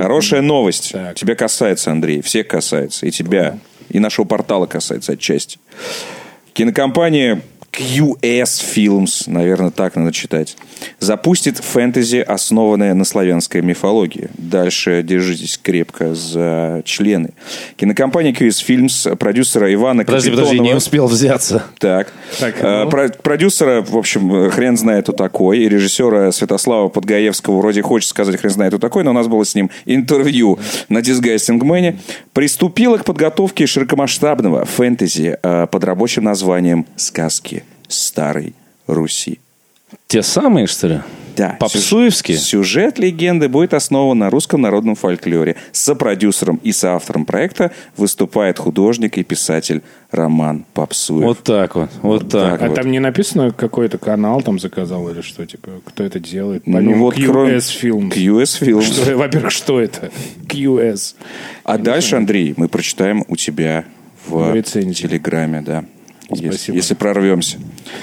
Хорошая новость. Так. Тебя касается, Андрей. Всех касается. И тебя, и нашего портала касается отчасти. Кинокомпания QS Films, наверное, так надо читать, запустит фэнтези, основанное на славянской мифологии. Дальше держитесь крепко за члены. Кинокомпания QS Films, продюсера Ивана Подожди, подожди, не Капитонова- успел взяться. так. Так, Э, ну. про- продюсера, в общем, хрен знает, кто такой. И режиссера Святослава Подгаевского вроде хочет сказать хрен знает, кто такой, но у нас было с ним интервью на Дисгайстингмене. Приступила к подготовке широкомасштабного фэнтези э, под рабочим названием «Сказки старой Руси». Те самые, что ли? Да. Попсуевские? Сюж- Сюжет легенды будет основан на русском народном фольклоре. Сопродюсером и соавтором проекта выступает художник и писатель Роман Попсуев. Вот так вот. Вот так А вот. там не написано, какой это канал там заказал или что, типа, кто это делает? Ну Помимо вот QS кроме- Films. QS Films. Что- Во-первых, что это? QS. А дальше, Андрей, мы прочитаем у тебя в В рецензии. Телеграме, да. Если, Спасибо. если прорвемся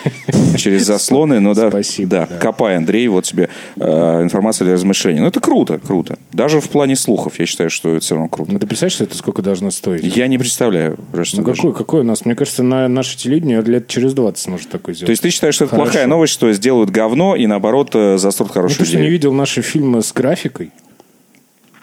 через заслоны, ну да, Спасибо, да, да. копай, Андрей, вот тебе э, информация для размышлений. Ну это круто, круто. Даже в плане слухов я считаю, что это все равно круто. Ну, ты представляешь, что это сколько должно стоить? Я не представляю, просто Ну, какой, какой у нас? Мне кажется, на наше телевидение лет через 20 сможет такой сделать. То есть ты считаешь, что это Хорошо. плохая новость, что сделают говно и наоборот э, засрут Ну, хорошую ты что, не видел наши фильмы с графикой?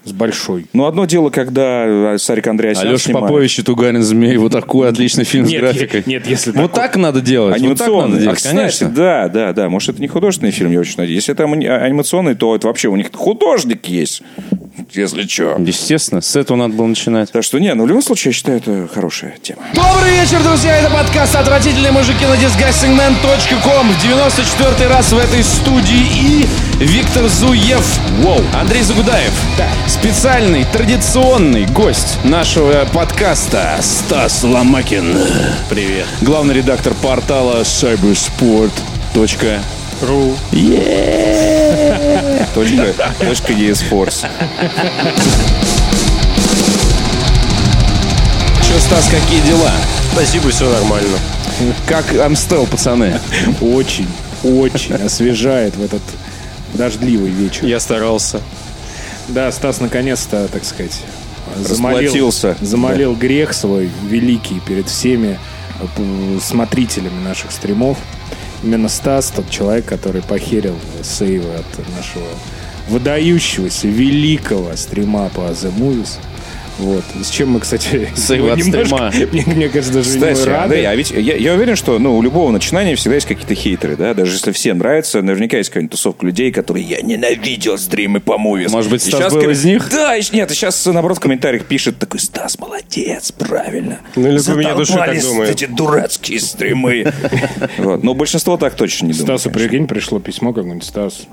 С большой. Ну, одно дело, когда э, Сарик Андреасян Алеша снимает. Попович и Тугарин Змей. Вот такой отличный фильм с графикой. нет, если Вот так надо делать. Вот так надо Анимационный. А, делать, кстати, конечно. да, да, да. Может, это не художественный фильм, я очень надеюсь. Если это ани- анимационный, то это вообще у них художник есть, если что. Естественно, с этого надо было начинать. Так что, не, ну, в любом случае, я считаю, это хорошая тема. Добрый вечер, друзья! Это подкаст «Отвратительные мужики» на disgustingman.com. В 94-й раз в этой студии и Виктор Зуев. Воу. Андрей Загудаев. Специальный, традиционный гость нашего подкаста Стас Ломакин. Привет. Главный редактор портала cybersport.ru Ру. Точка, точка eSports. Че, Стас, какие дела? Спасибо, все нормально. Как Амстел, пацаны? Очень, очень освежает в этот дождливый вечер. Я старался. Да, Стас наконец-то, так сказать, замолил, замолил грех свой великий перед всеми э, смотрителями наших стримов. Именно Стас, тот человек, который похерил сейвы от нашего выдающегося, великого стрима по The Movies. Вот. С чем мы, кстати, Сейвы от немножко- стрима. Мне, мне кажется, даже Кстати, рады. Андрей, а ведь я, я уверен, что ну, у любого начинания всегда есть какие-то хейтеры, да? Даже если всем нравится, наверняка есть какая-нибудь тусовка людей, которые я ненавидел стримы по мувис. Может быть, Стас щас был из них? Да, и нет, сейчас наоборот в комментариях пишет такой, Стас, молодец, правильно. Ну, или глубине души так думает. эти дурацкие стримы. Вот. Но большинство так точно не думает. Стасу, прикинь, пришло письмо какое-нибудь, Стас.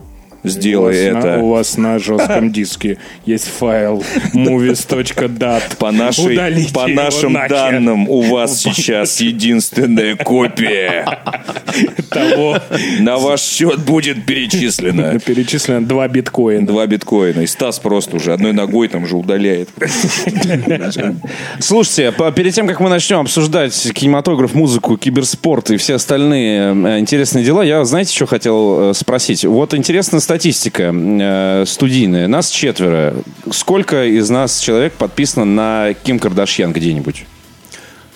Сделай у вас на- это. у вас на жестком диске есть файл movies.dat. По, нашей, Удалите по нашим нахер. данным, у вас сейчас единственная копия. Того На ваш счет будет перечислено. перечислено 2 биткоина. Два биткоина. И Стас просто уже одной ногой там же удаляет. Слушайте, перед тем, как мы начнем обсуждать кинематограф, музыку, киберспорт и все остальные э, интересные дела, я, знаете, что хотел э, спросить? Вот интересная статистика э, студийная. Нас четверо. Сколько из нас человек подписано на Ким Кардашьян где-нибудь?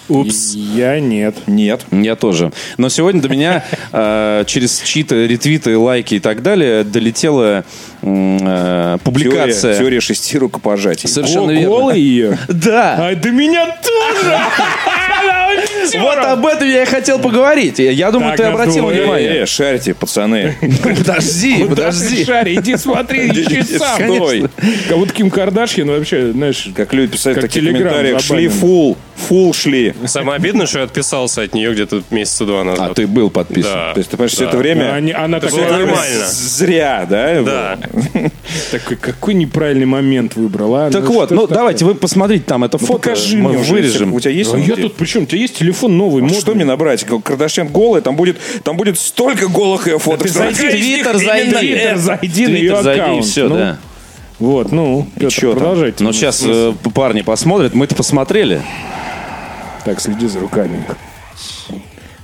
Упс. Я нет. Нет. Я тоже. Но сегодня до меня э, через чьи-то ретвиты, лайки и так далее долетела публикация. Теория, теория шести рукопожатий. Совершенно О, верно. голый ее. Да. А до меня тоже. Вот об этом я и хотел поговорить. Я думаю, ты обратил внимание. Э, шарите, пацаны. Подожди, подожди. Шари, иди смотри, ищи сам. Как будто Ким Кардашьян вообще, знаешь, Как люди писали в таких комментариях. Шли фул. Фул шли. Самое обидное, что я отписался от нее где-то месяца два назад. А ты был подписан. То есть, ты понимаешь, все это время... она такая... Зря, да? Да. Такой, какой неправильный момент выбрала. а? Так Ну, вот, что ну давайте вы посмотрите там это фото. Покажи мы мне уже, вырежем. У тебя есть? А я тут, причем, у тебя есть телефон новый. Что мне набрать? Кардашьян голый, там будет, там будет столько голых ее зайди Сколько в из них Твиттер зайди. зайди на ее зайди, аккаунт. все, Ну, да. Вот, ну, Петр, там? продолжайте. Ну, сейчас э, парни посмотрят. Мы-то посмотрели. Так, следи за руками.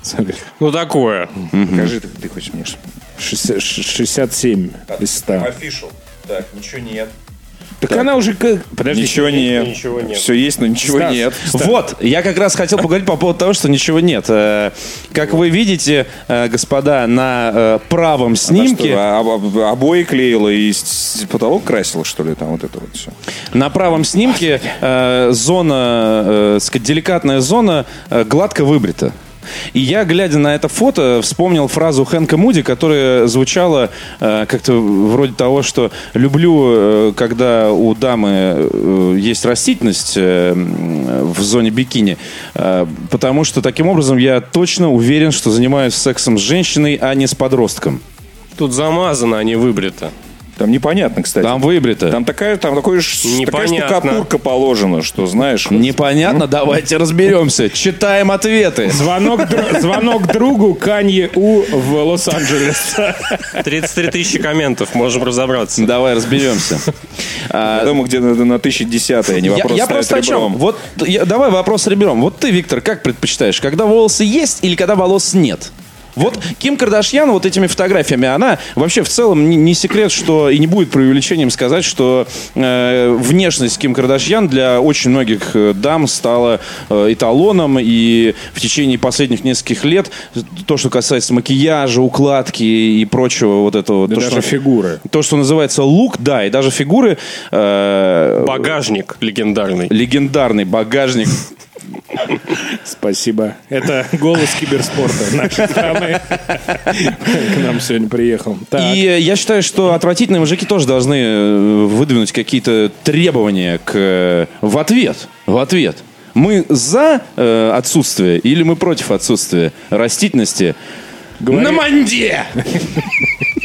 Смотри, Ну, такое. Покажи, ты, ты хочешь что? 60 67 из 100. Official. Так, ничего нет. Так она уже как... Подожди. Ничего нет. ничего нет. Все есть, но ничего Стас, нет. Вот, я как раз хотел поговорить по поводу того, что ничего нет. Э, Как вы видите, э, господа, на э, правом Она снимке... что, а- об- обои клеила и потолок красила, что ли, там вот это вот все. На правом снимке зона, так сказать, деликатная зона гладко выбрита. И я, глядя на это фото, вспомнил фразу Хэнка Муди, которая звучала э, как-то вроде того, что люблю, э, когда у дамы э, есть растительность э, в зоне бикини, э, потому что таким образом я точно уверен, что занимаюсь сексом с женщиной, а не с подростком. Тут замазано, а не выбрито. Там непонятно, кстати. Там выбрито. Там такая, там такой, ж- такая штукатурка положена, что знаешь. вот. Непонятно, давайте разберемся. Читаем ответы. Звонок, звонок другу Канье У в Лос-Анджелес. 33 тысячи комментов, можем разобраться. Давай разберемся. А, Я думаю, где на, на 1010 а не Я, вопрос я просто о чем? ребром. Вот я- давай вопрос ребром. Вот ты, Виктор, как предпочитаешь, когда волосы есть или когда волос нет? Вот Ким Кардашьян вот этими фотографиями, она вообще в целом не, не секрет, что и не будет преувеличением сказать, что э, внешность Ким Кардашьян для очень многих э, дам стала э, эталоном, и в течение последних нескольких лет то, что касается макияжа, укладки и прочего вот этого, Да то, даже что, фигуры. то, что называется лук, да, и даже фигуры э, Багажник легендарный. легендарный багажник. Спасибо. Это голос киберспорта нашей страны. К нам сегодня приехал. Так. И я считаю, что отвратительные мужики тоже должны э, выдвинуть какие-то требования к, э, в ответ. В ответ. Мы за э, отсутствие или мы против отсутствия растительности на манде?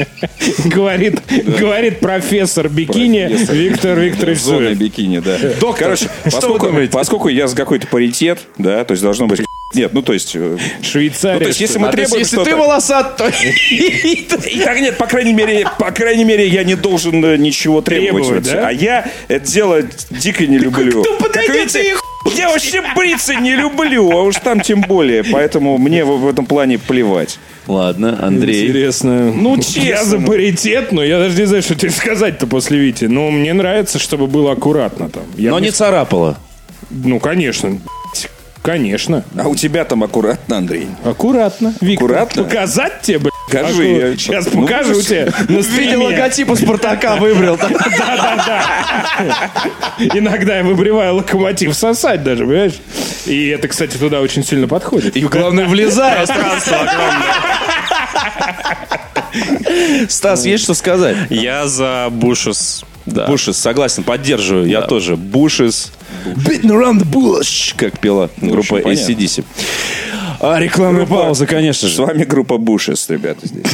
Говорит, говорит профессор бикини. Виктор Викторович Зона бикини, да. Короче, поскольку, я за какой-то паритет, да, то есть должно быть... Нет, ну то есть... э, Швейцария. Ну, то есть, если мы А, то есть, требуем если ты волосат, то... И так нет, по крайней мере, по крайней мере, я не должен э, ничего требовать. А я это дело дико не люблю. Как видите, я вообще бриться не люблю, а уж там тем более. Поэтому мне в, этом плане плевать. Ладно, Андрей. Интересно. Ну, Я честно, за ну. паритет, но я даже не знаю, что тебе сказать-то после Вити. Но мне нравится, чтобы было аккуратно там. Я Но бы- не царапало. Ну, конечно. Конечно. А у тебя там аккуратно, Андрей. Аккуратно. Виктор, Аккуратно? Показать тебе, блядь? Покажи, я- Сейчас Ну, покажу пусть. тебе. На стриме. логотипа Спартака выбрал. Иногда я выбриваю локомотив сосать даже, понимаешь? И это, кстати, туда очень сильно подходит. И главное, влезает. Стас, есть что сказать? Я за Бушес. Да. Бушес, согласен, поддерживаю. Я тоже. Бушес. Beating around the bush, как пела группа общем, понятно. А, рекламная пауза, конечно С же. вами группа Бушес, ребята, здесь.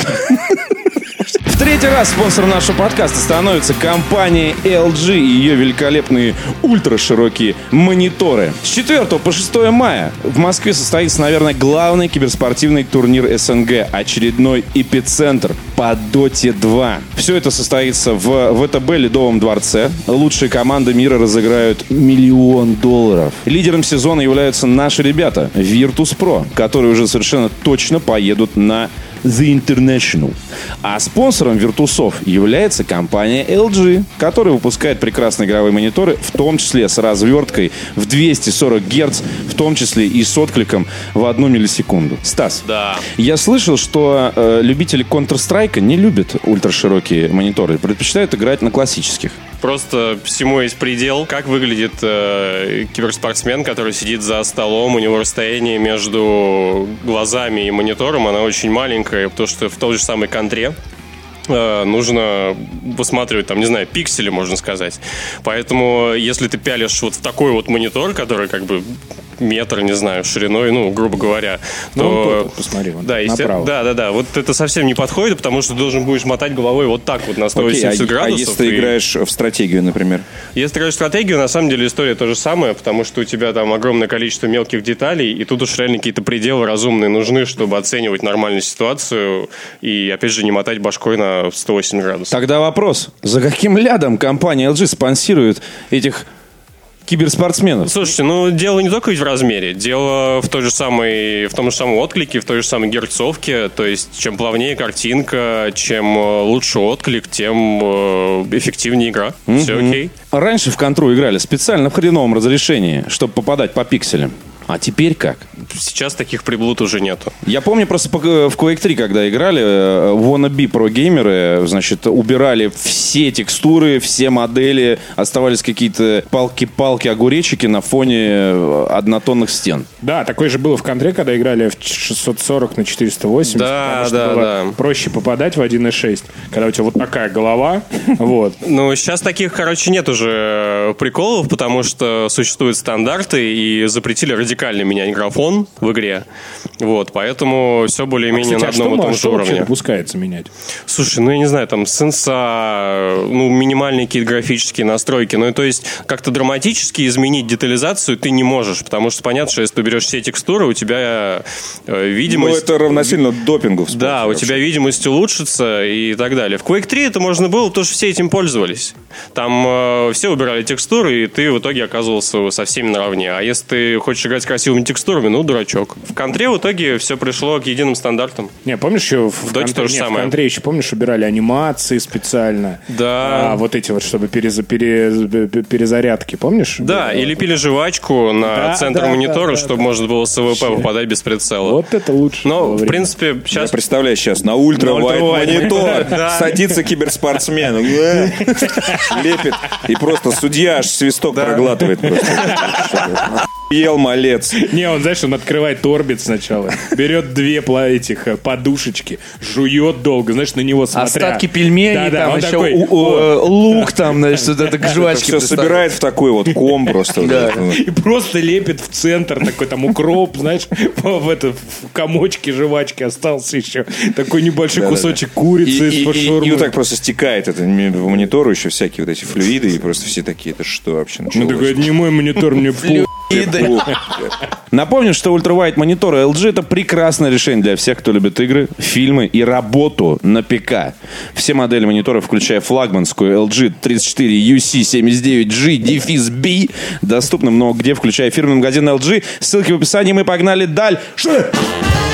Третий раз спонсором нашего подкаста становится компания LG и ее великолепные ультраширокие мониторы. С 4 по 6 мая в Москве состоится, наверное, главный киберспортивный турнир СНГ. Очередной эпицентр по Доте 2. Все это состоится в ВТБ Ледовом дворце. Лучшие команды мира разыграют миллион долларов. Лидером сезона являются наши ребята Virtus.pro, которые уже совершенно точно поедут на The International. А спонсором Виртусов является компания LG, которая выпускает прекрасные игровые мониторы, в том числе с разверткой в 240 Гц, в том числе и с откликом в одну миллисекунду. Стас, Да. я слышал, что э, любители Counter-Strike не любят ультраширокие мониторы, предпочитают играть на классических. Просто всему есть предел. Как выглядит э, киберспортсмен, который сидит за столом, у него расстояние между глазами и монитором, она очень маленькая, потому что в той же самой контре нужно высматривать, там, не знаю, пиксели, можно сказать. Поэтому, если ты пялишь вот в такой вот монитор, который как бы метр, не знаю, шириной, ну, грубо говоря, Ну, то... вот посмотри, вон, да, направо. да, да, да. Вот это совсем не подходит, потому что ты должен будешь мотать головой вот так вот на Окей, 180 а, а градусов. если ты и- играешь в стратегию, например? если ты играешь в стратегию, на самом деле история то же самое, потому что у тебя там огромное количество мелких деталей, и тут уж реально какие-то пределы разумные нужны, чтобы оценивать нормальную ситуацию и, опять же, не мотать башкой на 180 градусов. Тогда вопрос. За каким лядом компания LG спонсирует этих киберспортсменов. Слушайте, ну дело не только ведь в размере, дело в той же самой, в том же самом отклике, в той же самой герцовке. То есть, чем плавнее картинка, чем э, лучше отклик, тем э, эффективнее игра. Все окей. Раньше в контру играли специально в хреновом разрешении, чтобы попадать по пикселям. А теперь как? Сейчас таких приблуд уже нету. Я помню просто по- в Quake 3, когда играли, э, wannabe про геймеры, значит, убирали все текстуры, все модели, оставались какие-то палки-палки, огуречики на фоне э, однотонных стен. Да, такое же было в контре, когда играли в 640 на 480. Да, да, было да. Проще попадать в 1.6, когда у тебя вот такая голова. Вот. Ну, сейчас таких, короче, нет уже э, приколов, потому что существуют стандарты и запретили радикально менять графон в игре. Вот, поэтому все более-менее Кстати, на а что, одном и том а же уровне. допускается менять? Слушай, ну я не знаю, там сенса, ну минимальные какие-то графические настройки. Ну то есть как-то драматически изменить детализацию ты не можешь, потому что понятно, что если ты берешь все текстуры, у тебя э, Ну, видимость... это равносильно допингу в спорте Да, у вообще. тебя видимость улучшится и так далее. В Quake 3 это можно было, потому что все этим пользовались. Там э, все убирали текстуры, и ты в итоге оказывался со всеми наравне. А если ты хочешь играть с красивыми текстурами, ну, дурачок. В контре в итоге все пришло к единым стандартам. Не, помнишь еще в, Доте контре, то же не, в самое. контре еще, помнишь, убирали анимации специально? Да. А, вот эти вот, чтобы перез- перез- перезарядки, помнишь? Да, и лепили жвачку на Да, центр да, монитора, да, да, чтобы можно было с AWP попадать без прицела. Вот это лучше. Но, в время. принципе, Я сейчас... представляю сейчас на ultra-wide монитор Да. садится киберспортсмен. э, Лепит. И просто судья аж свисток проглатывает. просто. Ел малец. Не, он, знаешь, он открывает орбит сначала, берет две этих э, подушечки, жует долго, знаешь, на него смотря. Остатки пельменей, Да-да, там еще такой, у- у- э, лук, там, значит, вот это к жвачке. Все собирает в такой вот ком просто. вот. И просто лепит в центр такой там укроп, знаешь, в, это, в комочке жвачки остался еще такой небольшой кусочек курицы и- из-под и- вот так просто стекает это по монитору еще всякие вот эти флюиды, и просто все такие, это что вообще Ну, началось? такой, это не мой монитор, мне пу- Напомню, что ультравайт мониторы LG это прекрасное решение для всех, кто любит игры, фильмы и работу на ПК. Все модели мониторов, включая флагманскую LG 34 UC79G дефис B, доступны много где, включая фирменный магазин LG. Ссылки в описании. Мы погнали дальше. Стас,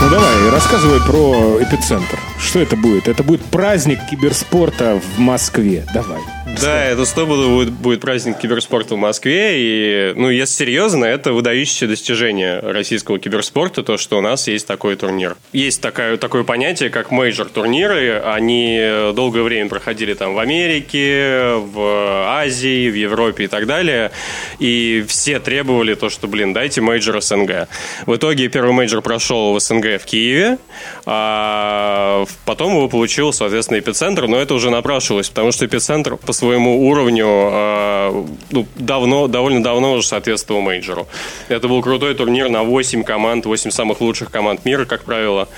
ну давай, рассказывай про эпицентр. Что это будет? Это будет праздник киберспорта в Москве. Давай. Да, это сто будет, будет праздник киберспорта в Москве. И, ну, если серьезно, это выдающееся достижение российского киберспорта, то, что у нас есть такой турнир. Есть такое, такое понятие, как мейджор-турниры. Они долгое время проходили там в Америке, в Азии, в Европе и так далее. И все требовали то, что, блин, дайте мейджор СНГ. В итоге первый мейджор прошел в СНГ в Киеве, а потом его получил, соответственно, эпицентр, но это уже напрашивалось, потому что эпицентр по своему уровню а, ну, давно, довольно давно уже соответствовал мейджору. Это был крутой турнир на 8 команд, 8 самых лучших команд мира, как правило,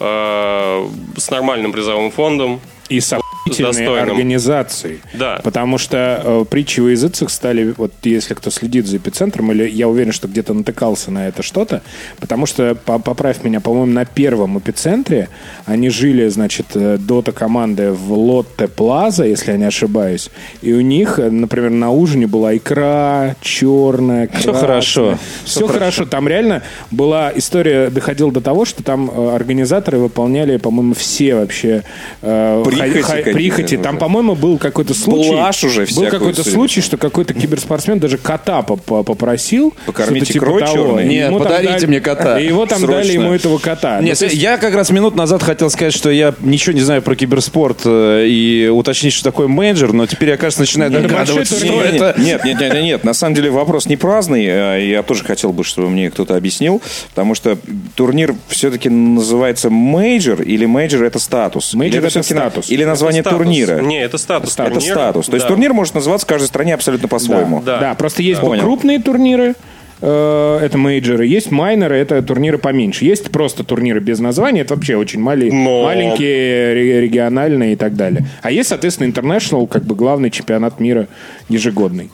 а, с нормальным призовым фондом. И с достойным. организацией. Да. Потому что э, притчи во языцах стали, вот если кто следит за эпицентром, или я уверен, что где-то натыкался на это что-то, потому что, по- поправь меня, по-моему, на первом эпицентре они жили, значит, э, дота команды в Лотте Плаза, если я не ошибаюсь, и у них, э, например, на ужине была икра черная, Всё хорошо. Все хорошо. Там реально была история, доходила до того, что там э, организаторы выполняли, по-моему, все вообще э, Прихоти какие-то прихоти. Там, уже. по-моему, был какой-то случай. Уже Был какой-то случай, что какой-то киберспортсмен даже кота поп- попросил. Покормить что-то типа черной? И Нет, ему там подарите дали- мне кота. И его там Срочно. дали ему этого кота. Нет, Ну, есть- я как раз минут назад хотел сказать, что я ничего не знаю про киберспорт э, и уточнить, что такое мейджор, но теперь я, кажется, начинаю Это догадываться, что это... Нет, нет, нет, нет, нет. На самом деле вопрос не праздный. э, Я тоже хотел бы, чтобы мне кто-то объяснил, потому что турнир все-таки называется мейджор или мейджор это статус? Мейджор Или это статус. Или название Статус. турнира? Не, это статус Это турнира. статус. То есть Да. турнир может называться в каждой стране абсолютно по-своему. Да. Да, просто есть Понял. крупные турниры, э, это мейджоры, есть майнеры, это турниры поменьше. Есть просто турниры без названия, это вообще очень мали- Но- маленькие, ре- региональные и так далее. А есть, соответственно, international, как бы главный чемпионат мира ежегодный.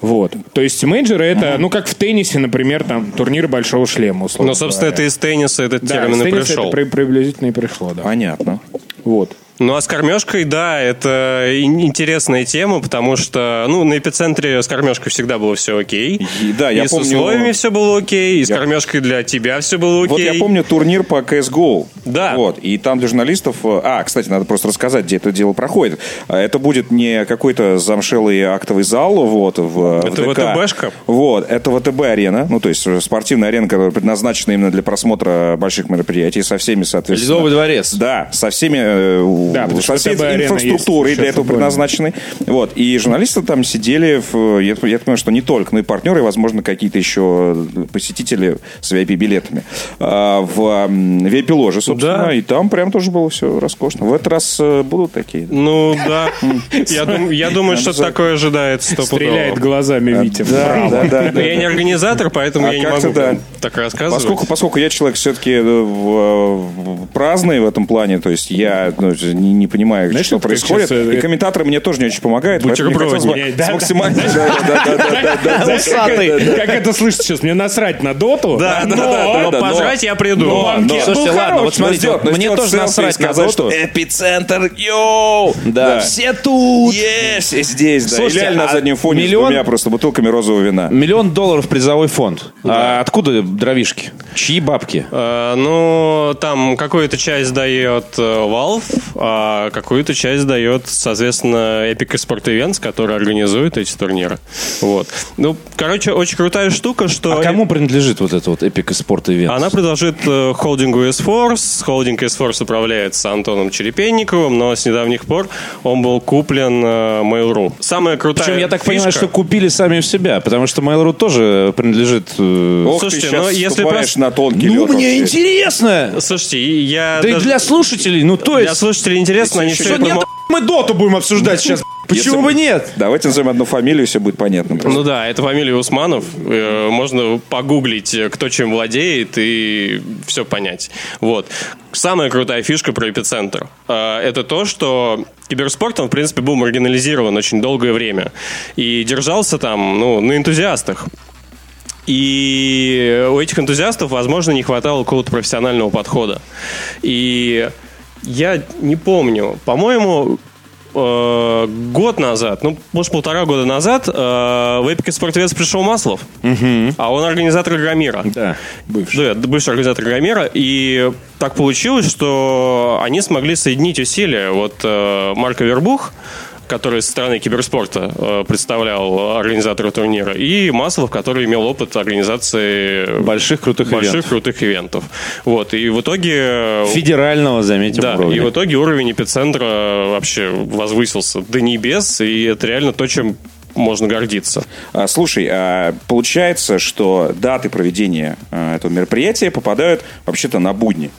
Вот. То есть мейджоры это, ну, как в теннисе, например, там, турнир большого шлема, условно Ну, собственно, это говоря. из тенниса этот Да, термин из и пришел. это при- приблизительно и пришло, да. Понятно. Вот. Ну, а с кормежкой, да, это ин- интересная тема, потому что, ну, на эпицентре с кормежкой всегда было все окей. И- да, я и с помню- условиями все было окей, и с Я- кормежкой для тебя все было окей. Вот я помню турнир по CSGO. Да. Вот. И там для журналистов... э, А, кстати, надо просто рассказать, где это дело проходит. А Это будет не какой-то замшелый актовый зал вот, в, Это в ДК. ВТБшка? Вот. Это ВТБ-арена. Ну, то есть э, спортивная арена, которая предназначена именно для просмотра больших мероприятий со всеми, соответственно... Ледовый дворец. Да, со всеми, э, Да, потому со что всей ВТБ-арена инфраструктурой есть для этого футбольная. предназначены. Вот. И журналисты там сидели, в, я, я понимаю, что не только, но и партнеры, и, возможно, какие-то еще посетители с VIP-билетами. А, в VIP-ложе, собственно, Да. и там прям тоже было все роскошно. В этот раз э, будут такие. Ну, да. Я, дум- я думаю, что такое ожидает. Стреляет глазами Витя. Да, да, да. Но я не организатор, поэтому А я не могу так рассказывать. Поскольку, поскольку я человек все-таки праздный в этом плане, то есть я ну, не, не понимаю, Знаешь, что происходит. сейчас, э, И комментаторы мне тоже не очень помогают. поэтому мне хотелось бы Бутербродник. с максимально... Да, да, да, да, да, да. Как, это слышится сейчас? Мне насрать на доту, Да, но, да, да, да, да, пожрать я приду. Слушайте, ладно, вот смотрите, сделать- вот мне тоже насрать на сказать, доту. что эпицентр, йоу! Да, все тут. Есть, и здесь, да. Реально на а заднем фоне миллион- с двумя просто бутылками розового вина. Миллион долларов призовой фонд. А откуда дровишки? Чьи бабки? Э, Ну, там какую-то часть дает э, Valve, а какую-то часть дает, соответственно, Epic Sport Events, который организует эти турниры. Вот. Ну, короче, очень крутая штука, что... А кому принадлежит вот это вот Epic Sport Event? Она принадлежит э, холдингу S-Force. Холдинг S-Force управляется Антоном Черепенниковым, но с недавних пор он был куплен э, Mail.ru. Самая крутая Причем я так фишка- понимаю, что купили сами в себя, потому что Mail.ru тоже принадлежит... э, Ох, Слушайте, ты ну, сейчас если просто- на тонкий Ну, лед мне вообще. интересно! Слушайте, я... Да и даже- для слушателей, ну то Для есть... слушателей интересно, они все Нет, мы доту будем обсуждать сейчас. Почему Если- бы нет? Давайте назовем одну фамилию, все будет понятно. просто. Ну да, это фамилия Усманов. Э, Можно погуглить, э, кто чем владеет, и все понять. Вот. Самая крутая фишка про эпицентр э, это то, что киберспорт, он, в принципе, был маргинализирован очень долгое время. И держался там, ну, на энтузиастах. И у этих энтузиастов, возможно, не хватало какого-то профессионального подхода. И я не помню, по-моему, э, год назад, ну, может, полтора года назад, э, в Sport Events пришел Маслов, а он организатор Громира. Да. Бывший. Да, бывший организатор Громира. И так получилось, что они смогли соединить усилия. Вот э, Марко Вербух, который со стороны киберспорта э, представлял организатора турнира, и Маслов, который имел опыт организации Больших крутых больших ивентов. крутых ивентов. Вот. И в итоге... э, Федерального, заметим, Да, уровня. и в итоге уровень эпицентра вообще возвысился до небес, и это реально то, чем можно гордиться. А, слушай, а, получается, что даты проведения а, этого мероприятия попадают вообще-то на будни.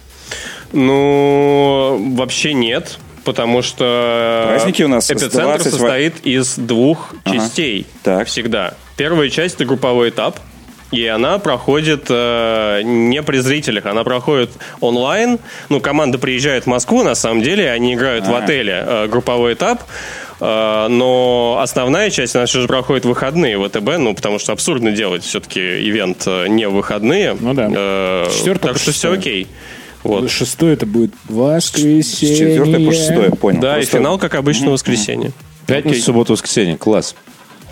Ну, вообще нет. Потому что Праздники у нас эпицентр 20 состоит из двух частей. Так. Всегда. Первая часть это групповой этап. И она проходит э, не при зрителях, она проходит онлайн. Ну, команда приезжает в Москву, на самом деле, они играют в отеле э, групповой этап. Э, но основная часть, она все же проходит в выходные в ВТБ, ну, потому что абсурдно делать все-таки ивент э, не в выходные. Ну да. Э, так что все окей. Вот. Шестое это будет воскресенье. С 4 по 6, понял. Да, Просто- и финал, как обычно, в воскресенье. Пятница, Окей. суббота, воскресенье. Класс.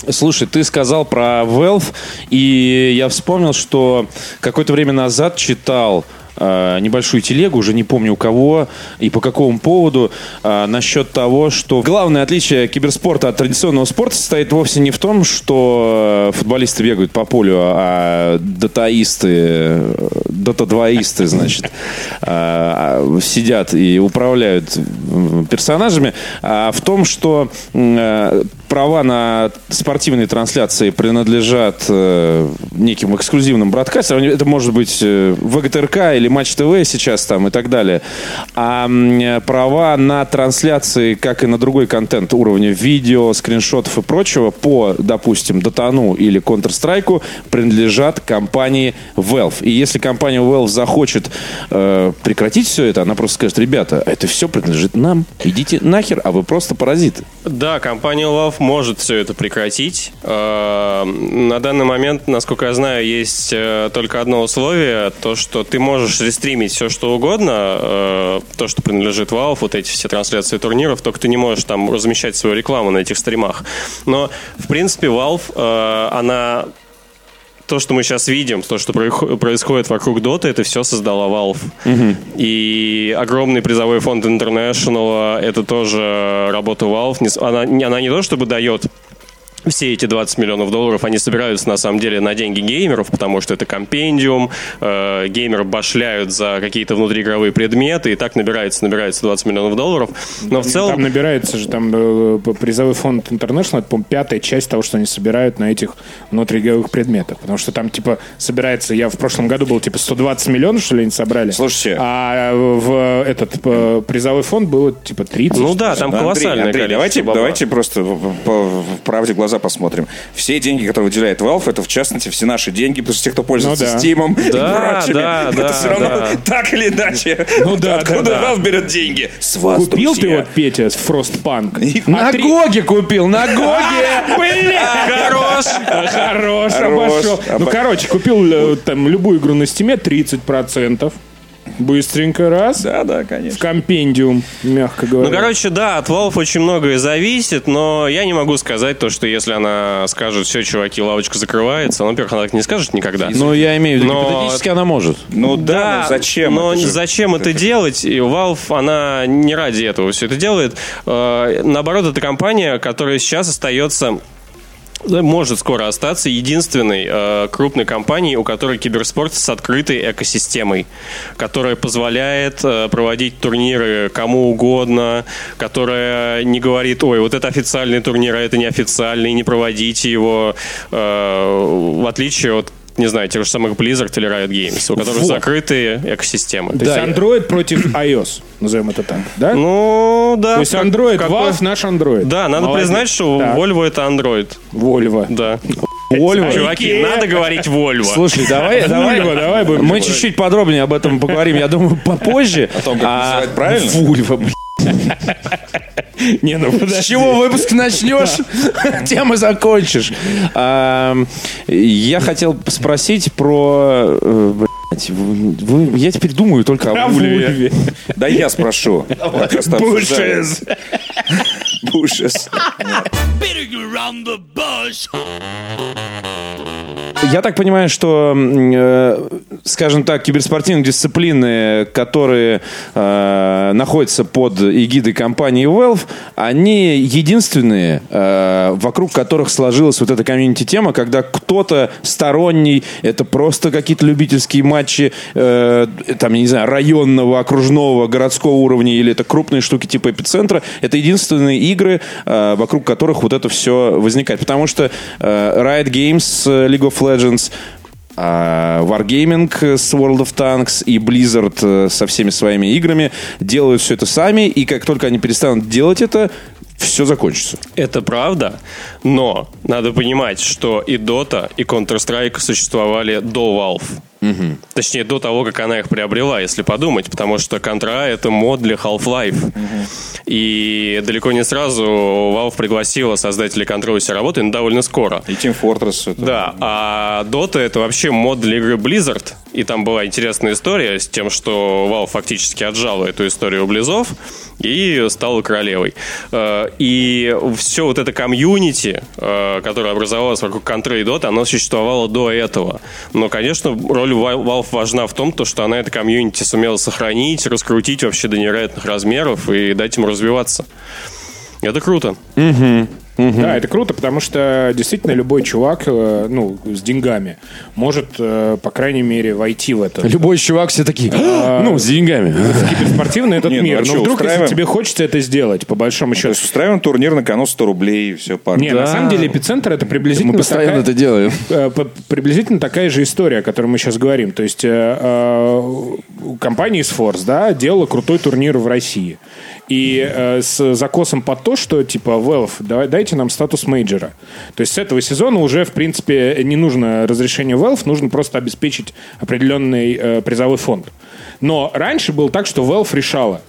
Слушай, ты сказал про Valve, и я вспомнил, что какое-то время назад читал э, небольшую телегу, уже не помню у кого и по какому поводу, э, насчет того, что главное отличие киберспорта от традиционного спорта состоит вовсе не в том, что э, футболисты бегают по полю, а датаисты, э, дата-двоисты, значит, э, сидят и управляют персонажами, а в том, что э, права на спортивные трансляции принадлежат э, неким эксклюзивным бродкастерам. Это может быть э, ВГТРК или или Матч ТВ сейчас там и так далее. А права на трансляции, как и на другой контент уровня видео, скриншотов и прочего по, допустим, Дотану или Counter-Strike принадлежат компании Valve. И если компания Valve захочет э, прекратить все это, она просто скажет, ребята, это все принадлежит нам, идите нахер, а вы просто паразиты. Да, компания Valve может все это прекратить. Э, На данный момент, насколько я знаю, есть э, только одно условие, то, что ты можешь рестримить все, что угодно, э, то, что принадлежит Valve, вот эти все трансляции турниров, только ты не можешь там размещать свою рекламу на этих стримах. Но, в принципе, Valve, э, она то, что мы сейчас видим, то, что происходит вокруг Доты, это все создала Valve. И огромный призовой фонд International это тоже работа Valve. Она, она не то чтобы дает все эти 20 миллионов долларов, они собираются на самом деле на деньги геймеров, потому что это компендиум, э, геймеры башляют за какие-то внутриигровые предметы, и так набирается, набирается 20 миллионов долларов. Но в целом... Там набирается же там э, призовой фонд International, это, по-моему, пятая часть того, что они собирают на этих внутриигровых предметах. Потому что там, типа, собирается, я в прошлом году был, типа, 120 миллионов, что ли, они собрали. Слушайте. А в этот э, призовой фонд было, типа, 30. Ну да, там колоссальное Андрей, Андрей, давайте, количество бабла. давайте просто по- в правде глаза посмотрим. Все деньги, которые выделяет Valve, это в частности все наши деньги, потому что те, кто пользуется Ну да. Steam и Да, прочими, да, это да, все равно да. так или иначе. Ну да, Откуда да, да. Valve берет деньги? С вас, Купил ты друзья. вот, Петя, Frostpunk? И- На GOG е купил, на GOG е! Хорош! Хорош, Хорош, обошел. Ну, короче, купил э, там любую игру на стиме 30%. Быстренько раз. Да, да, В конечно. компендиум, мягко говоря. Ну, короче, да, от Valve очень многое зависит, но я не могу сказать то, что если она скажет, все, чуваки, лавочка закрывается, ну, во-первых, она так не скажет никогда. Ну, я имею в виду, Но- гипотетически она может. Ну да, ну зачем? Но Это же- зачем это делать? И Valve, она не ради этого все это делает. Э, Наоборот, это компания, которая сейчас остается может скоро остаться единственной э, крупной компанией, у которой киберспорт с открытой экосистемой, которая позволяет э, проводить турниры кому угодно, которая не говорит, ой, вот это официальный турнир, а это неофициальный, не проводите его, э, в отличие от не знаю, тех же самых Blizzard или Riot Games, у которых Вот. закрытые экосистемы. То есть Android против iOS, назовем это так, да? Ну, да. То есть как- Android, в какой- Valve наш Android. Да, надо Молодец. признать, что Так. Volvo это Android. Volvo. Да. Volvo. Чуваки, надо говорить Volvo. Слушай, давай, давай, давай мы чуть-чуть подробнее об этом поговорим, я думаю, попозже. О том, как называть правильно? Вульва, блин. Не, ну С подожди. чего выпуск начнешь, тем и закончишь. Я хотел спросить про... э, Я теперь думаю только Про о Вульве. Вульве. Да я спрошу. Подкаст Bushes. Я так понимаю, что, э, скажем так, киберспортивные дисциплины, которые э, находятся под эгидой компании Valve, они единственные, э, вокруг которых сложилась вот эта комьюнити-тема, когда кто-то сторонний, это просто какие-то любительские матчи, э, там, я не знаю, районного, окружного, городского уровня, или это крупные штуки типа эпицентра, это единственные игры, э, вокруг которых вот это все возникает. Потому что э, Riot Games, э, League of Legends, Wargaming с World of Tanks и Blizzard со всеми своими играми делают все это сами, и как только они перестанут делать это, все закончится. Это правда, но надо понимать, что и Dota, и Counter-Strike существовали до Valve. Точнее, до того, как она их приобрела, если подумать, потому что Contra — это мод для Half-Life. И далеко не сразу Valve пригласила создателей Contra у себя работать, но довольно скоро. И Team Fortress. это- Да, а Dota это вообще мод для игры Blizzard. И там была интересная история с тем, что Valve фактически отжала эту историю у Близов и стала королевой. Э, И все вот это комьюнити, э, которое образовалось вокруг Contra и Dota, оно существовало до этого. Но, конечно, роль Val- Valve важна в том, то, что она это комьюнити сумела сохранить, раскрутить вообще до невероятных размеров и дать ему развиваться. Это круто. Да, это круто, потому что действительно любой чувак, э, ну, с деньгами, может, э, по крайней мере, войти в это. Любой чувак все такие, «А, ну, с деньгами. киберспортивный этот ну мир. а Но чё, вдруг, если тебе хочется это сделать, по большому То счету. есть устраиваем турнир на кону 100 рублей, и все, парни. Не, на самом деле эпицентр это приблизительно Мы постоянно такая- это делаем. э, приблизительно такая же история, о которой мы сейчас говорим. То есть компания Isforce, да, делала крутой турнир в России. И э, с закосом под то, что типа Valve, давай, дайте нам статус мейджора. То есть с этого сезона уже, в принципе, не нужно разрешение Valve, нужно просто обеспечить определенный э, призовой фонд. Но раньше было так, что Valve решала.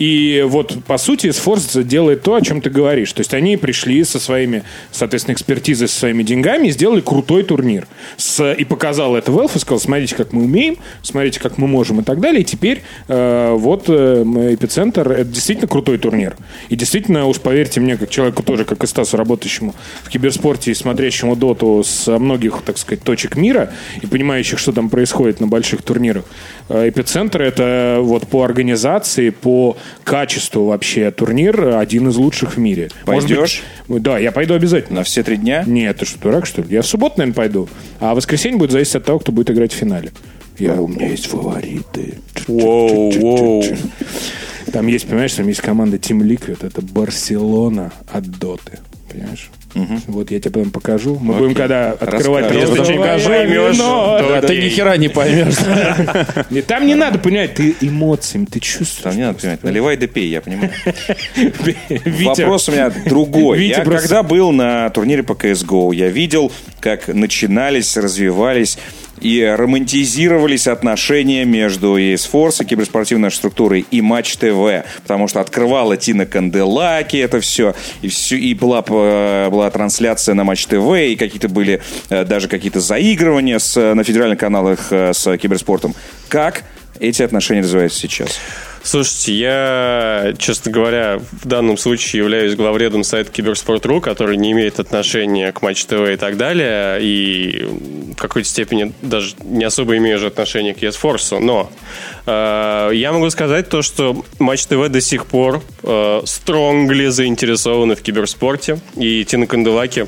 И вот, по сути, Sforza делает то, о чем ты говоришь. То есть они пришли со своими, соответственно, экспертизой, со своими деньгами и сделали крутой турнир. С, и показал это Valve и сказал, смотрите, как мы умеем, смотрите, как мы можем и так далее. И теперь э, вот э, Эпицентр, это действительно крутой турнир. И действительно, уж поверьте мне, как человеку тоже, как и Стасу, работающему в киберспорте и смотрящему доту с многих, так сказать, точек мира и понимающих, что там происходит на больших турнирах, э, Эпицентр это вот по организации, по качеству вообще турнир один из лучших в мире. Может быть, Пойдешь? да, я пойду обязательно. На все три дня? Нет, ты что, дурак, что ли? Я в субботу, наверное, пойду. А воскресенье будет зависеть от того, кто будет играть в финале. Я, у меня есть фавориты. Воу, воу. Там есть, понимаешь, там есть команда Team Liquid. Это Барселона от Доты. Понимаешь? Вот я тебе потом покажу. Мы будем когда открывать розовое что-нибудь поймешь, вино. то Да, Ты окей. ни хера не поймешь. Там не надо понять, ты эмоциями, ты чувствуешь. Там не надо понимать, наливай да пей, я понимаю. Витя, Вопрос у меня другой. Витя я когда был на турнире по CSGO, я видел, как начинались, развивались и романтизировались отношения между ESForce и киберспортивной структурой и Матч ТВ, потому что открывала Тина Канделаки это все, и, все, и была, э, была трансляция на Матч ТВ, и какие-то были э, даже какие-то заигрывания с, на федеральных каналах э, с киберспортом. Как эти отношения развиваются сейчас? Слушайте, я, честно говоря, в данном случае являюсь главредом сайта Киберспорт.ру, который не имеет отношения к Матч ТВ и так далее, и в какой-то степени даже не особо имею же отношение к eSforce, но э, я могу сказать то, что Матч ТВ до сих пор э, стронгли заинтересованы в киберспорте, и Тина Канделаки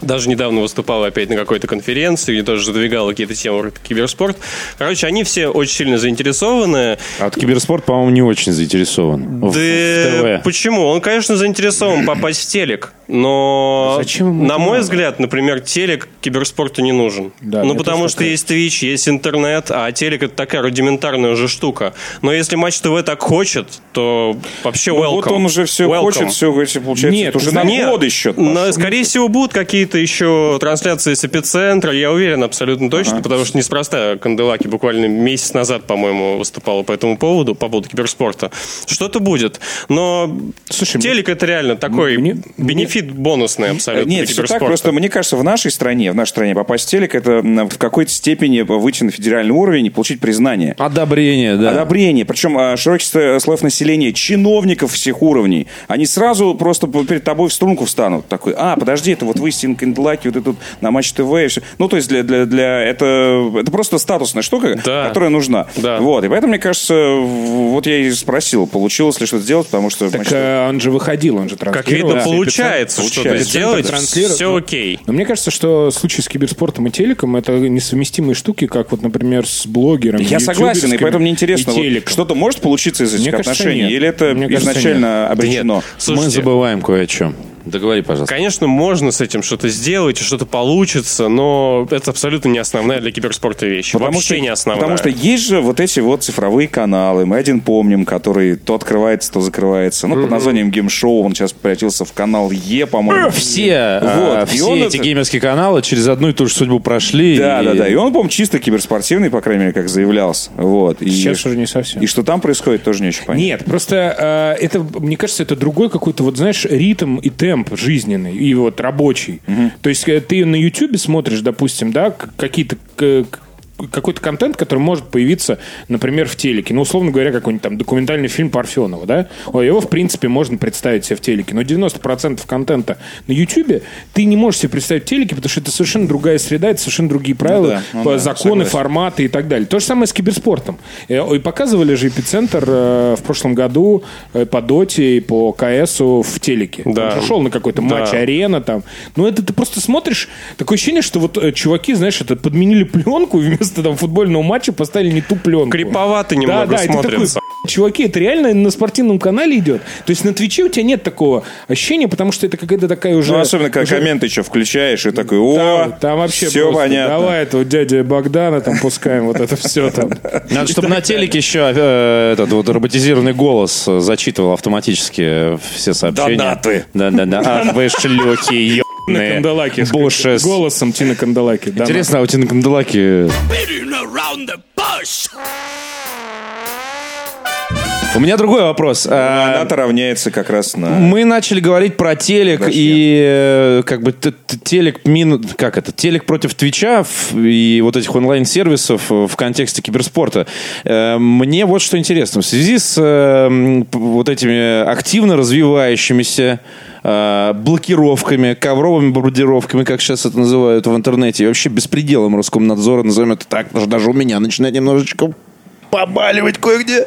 даже недавно выступала опять на какой-то конференции, где тоже задвигала какие-то темы про киберспорт. Короче, они все очень сильно заинтересованы. А вот киберспорт, по-моему, не очень заинтересован. Да почему? Он, конечно, заинтересован попасть в телек, но, Зачем на мой надо? взгляд, например, телек киберспорту не нужен. Да, ну, мне потому что так есть Twitch, есть интернет, а телек это такая рудиментарная уже штука. Но если Матч ТВ так хочет, то вообще welcome. Ну, вот он уже все Welcome. хочет, все, получается, Нет, это уже на Нет, годы счет. на- пошел. скорее всего, будут какие-то еще трансляции с эпицентра. Я уверен абсолютно точно, потому что неспроста Канделаки буквально месяц назад, по-моему, выступала по этому поводу, по поводу киберспорта. Что-то будет. Но Слушай, телек это реально такой мне- бенефит бонусный абсолютно Нет, все так. Просто мне кажется, в нашей стране, в нашей стране попасть в телек, это в какой-то степени выйти на федеральный уровень и получить признание. Одобрение, да. Одобрение. Причем а, широкий слоев населения, чиновников всех уровней. Они сразу просто перед тобой в струнку встанут. Такой, а, подожди, это вот вы, Стин Канделаки, вот это тут на Матч ТВ. И все. Ну, то есть для, для, для это, это просто статусная штука, Да. которая нужна. Да. Вот. И поэтому, мне кажется, вот я и спросил, получилось ли что-то сделать, потому что... Так ТВ э, он же выходил, он же Как видно, Да. получается что-то Получается. сделать, Транслирует. все окей. Но мне кажется, что случай с киберспортом и телеком это несовместимые штуки, как вот, например, с блогерами. Я согласен, и поэтому мне интересно, вот что-то может получиться из этих Мне кажется, отношений, нет. или это Мне кажется, изначально обречено? Нет. Мы Слушайте, забываем кое о чем. Договори, пожалуйста. Конечно, можно с этим что-то сделать, и что-то получится, но это абсолютно не основная для киберспорта вещь. Вообще что, не основная. Потому что есть же вот эти вот цифровые каналы. Мы один помним, который то открывается, то закрывается. Ну, под названием Game Show. Он сейчас превратился в канал Е, по-моему. Все, Вот, а, все эти это- геймерские каналы через одну и ту же судьбу прошли. Да, и- да, да. И он, по-моему, чисто киберспортивный, по крайней мере, как заявлялся. Вот. И, Сейчас уже не совсем. и что там происходит, тоже не очень понятно. Нет, просто э, это, мне кажется, это другой какой-то, вот знаешь, ритм и темп жизненный, и вот рабочий. То есть э, ты на Ютубе смотришь, допустим, да, какие-то какой-то контент, который может появиться, например, в телеке. Ну, условно говоря, какой-нибудь там документальный фильм Парфенова, да? Его, в принципе, можно представить себе в телеке. Но 90% контента на YouTube ты не можешь себе представить в телеке, потому что это совершенно другая среда, это совершенно другие правила, да, ну да, законы, согласен. форматы и так далее. То же самое с киберспортом. Э, И показывали же эпицентр э, в прошлом году э, по Доте и по КСу в телеке. Да. Он же шел на какой-то Да. матч, арена там. Ну, это ты просто смотришь, такое ощущение, что вот чуваки, знаешь, это подменили пленку и вместо там футбольного матча поставили не ту пленку. Криповато Да, немного да, и ты такой, смотрится. чуваки, это реально на спортивном канале идет. То есть на Твиче у тебя нет такого ощущения, потому что это какая-то такая уже... Ну, особенно, когда уже- комменты еще включаешь, и такой, о, Там, там вообще все просто, понятно. Давай этого дядя Богдана там пускаем, вот это все там. Надо, чтобы на телеке еще э, этот вот роботизированный голос зачитывал автоматически все сообщения. Донаты. Да-да-да. Ах вы шлюхи, На ебаные. Канделаке. Бушес. Голосом Тина Канделаки. да, Интересно, а у Тины Канделаки... У меня другой вопрос. А, Донат равняется как раз на... Мы начали говорить про телек и э, как бы телек мин, как это телек против Твича и вот этих онлайн-сервисов в контексте киберспорта. Э, Мне вот что интересно в связи с э, вот этими активно развивающимися блокировками, ковровыми бомбардировками, как сейчас это называют в интернете, и вообще беспределом Роскомнадзора, назовем это так, потому что даже у меня начинает немножечко побаливать кое-где.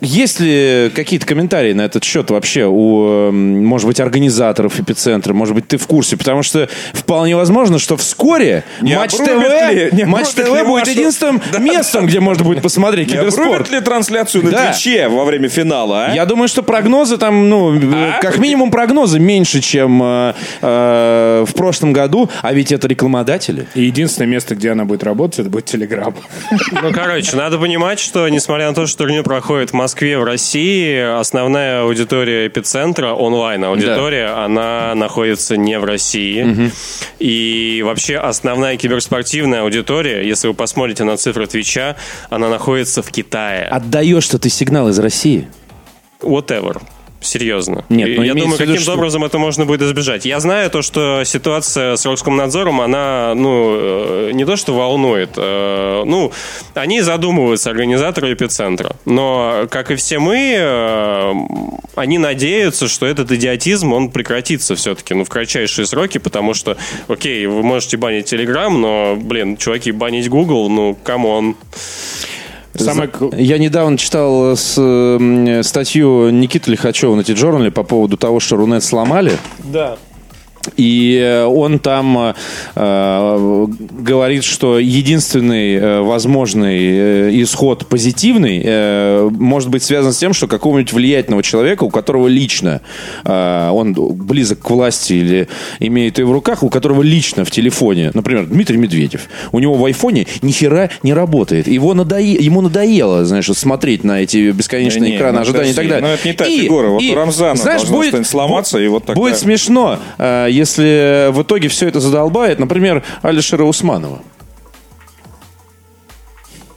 Есть ли какие-то комментарии на этот счет вообще у, может быть, организаторов эпицентра? Может быть, ты в курсе? Потому что вполне возможно, что вскоре Не Матч обрубят ли- ТВ, не Матч ТВ ли будет вашу- единственным местом, где можно будет посмотреть Не киберспорт. ли трансляцию на Да. Твиче во время финала, а? Я думаю, что прогнозы там, ну, э, А? как минимум прогнозы меньше, чем э, э, в прошлом году. А ведь это рекламодатели. И единственное место, где она будет работать, это будет Телеграм. Ну, короче, надо понимать, что, несмотря на то, что турнир проходит в Москве, в России, основная аудитория эпицентра, онлайн-аудитория, она находится не в России. И вообще основная киберспортивная аудитория, если вы посмотрите на цифры Твича, она находится в Китае. Отдаешь-то ты сигнал из России. Whatever. Серьезно. Нет, И ну, я думаю, виду, каким-то что- образом это можно будет избежать. Я знаю то, что ситуация с Роскомнадзором, она, ну, э, не то что волнует, э, ну, они задумываются, организаторы эпицентра. Но, как и все мы, э, они надеются, что этот идиотизм, он прекратится все-таки, ну, в кратчайшие сроки, потому что, окей, вы можете банить Телеграм, но, блин, чуваки, банить Google, ну, come on. Самое... Я недавно читал с, м, статью Никиты Лихачева на TJournal по поводу того, что Рунет сломали. Да. И э, он там э, э, говорит, что единственный э, возможный э, исход позитивный э, может быть связан с тем, что какого-нибудь влиятельного человека, у которого лично э, он близок к власти или имеет ее в руках, у которого лично в телефоне, например, Дмитрий Медведев, у него в айфоне ни хера не работает. Его надоe- ему надоело, знаешь, смотреть на эти бесконечные Не, экраны ну, ожидания и так далее. ну, это не та И- фигура. Вот и, у Рамзана знаешь, будет, сломаться, и вот тогда- будет смешно, э, если в итоге все это задолбает, например, Алишера Усманова.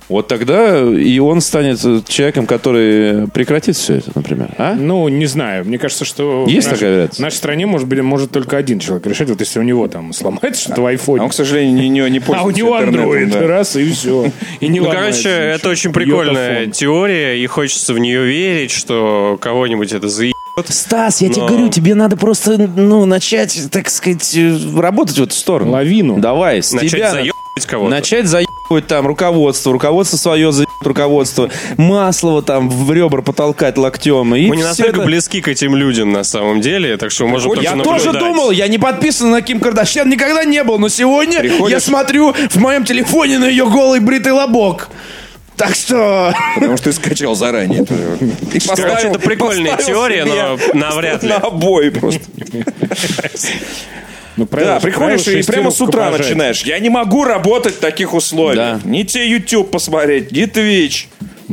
Вот тогда и он станет человеком, который прекратит все это, например. А? Ну, не знаю. Мне кажется, что... Есть в нашей- такая? В нашей стране, может быть, может только один человек решать. Вот если у него там сломается что-то в А айфоне. он, к сожалению, не, не, не А у пользуется него Android, да. раз, и все. И не Ну, короче, это очень прикольная Йотафон. теория, и хочется в нее верить, что кого-нибудь это заебет. Стас, я тебе Но- говорю, тебе надо просто ну, начать, так сказать, э, работать в эту сторону. Лавину. Давай, с Начать тебя... заебывать кого-то. Начать заебывать там руководство, руководство свое заебать руководство, Маслово там в ребра потолкать локтем. И Мы не настолько это- близки к этим людям на самом деле, так что мы можем Я наблюдать. тоже думал, я не подписан на Ким Кардашьян, никогда не был, но сегодня я Приходишь- смотрю в моем телефоне на ее голый бритый лобок. Так что... Потому что ты скачал заранее. И Короче, это прикольная поставил теория, но навряд ли. На обои просто. Ну, правило- Да, приходишь правило и прямо с утра обожает. начинаешь. Я не могу работать в таких условиях. Да. Ни тебе YouTube посмотреть, ни Twitch.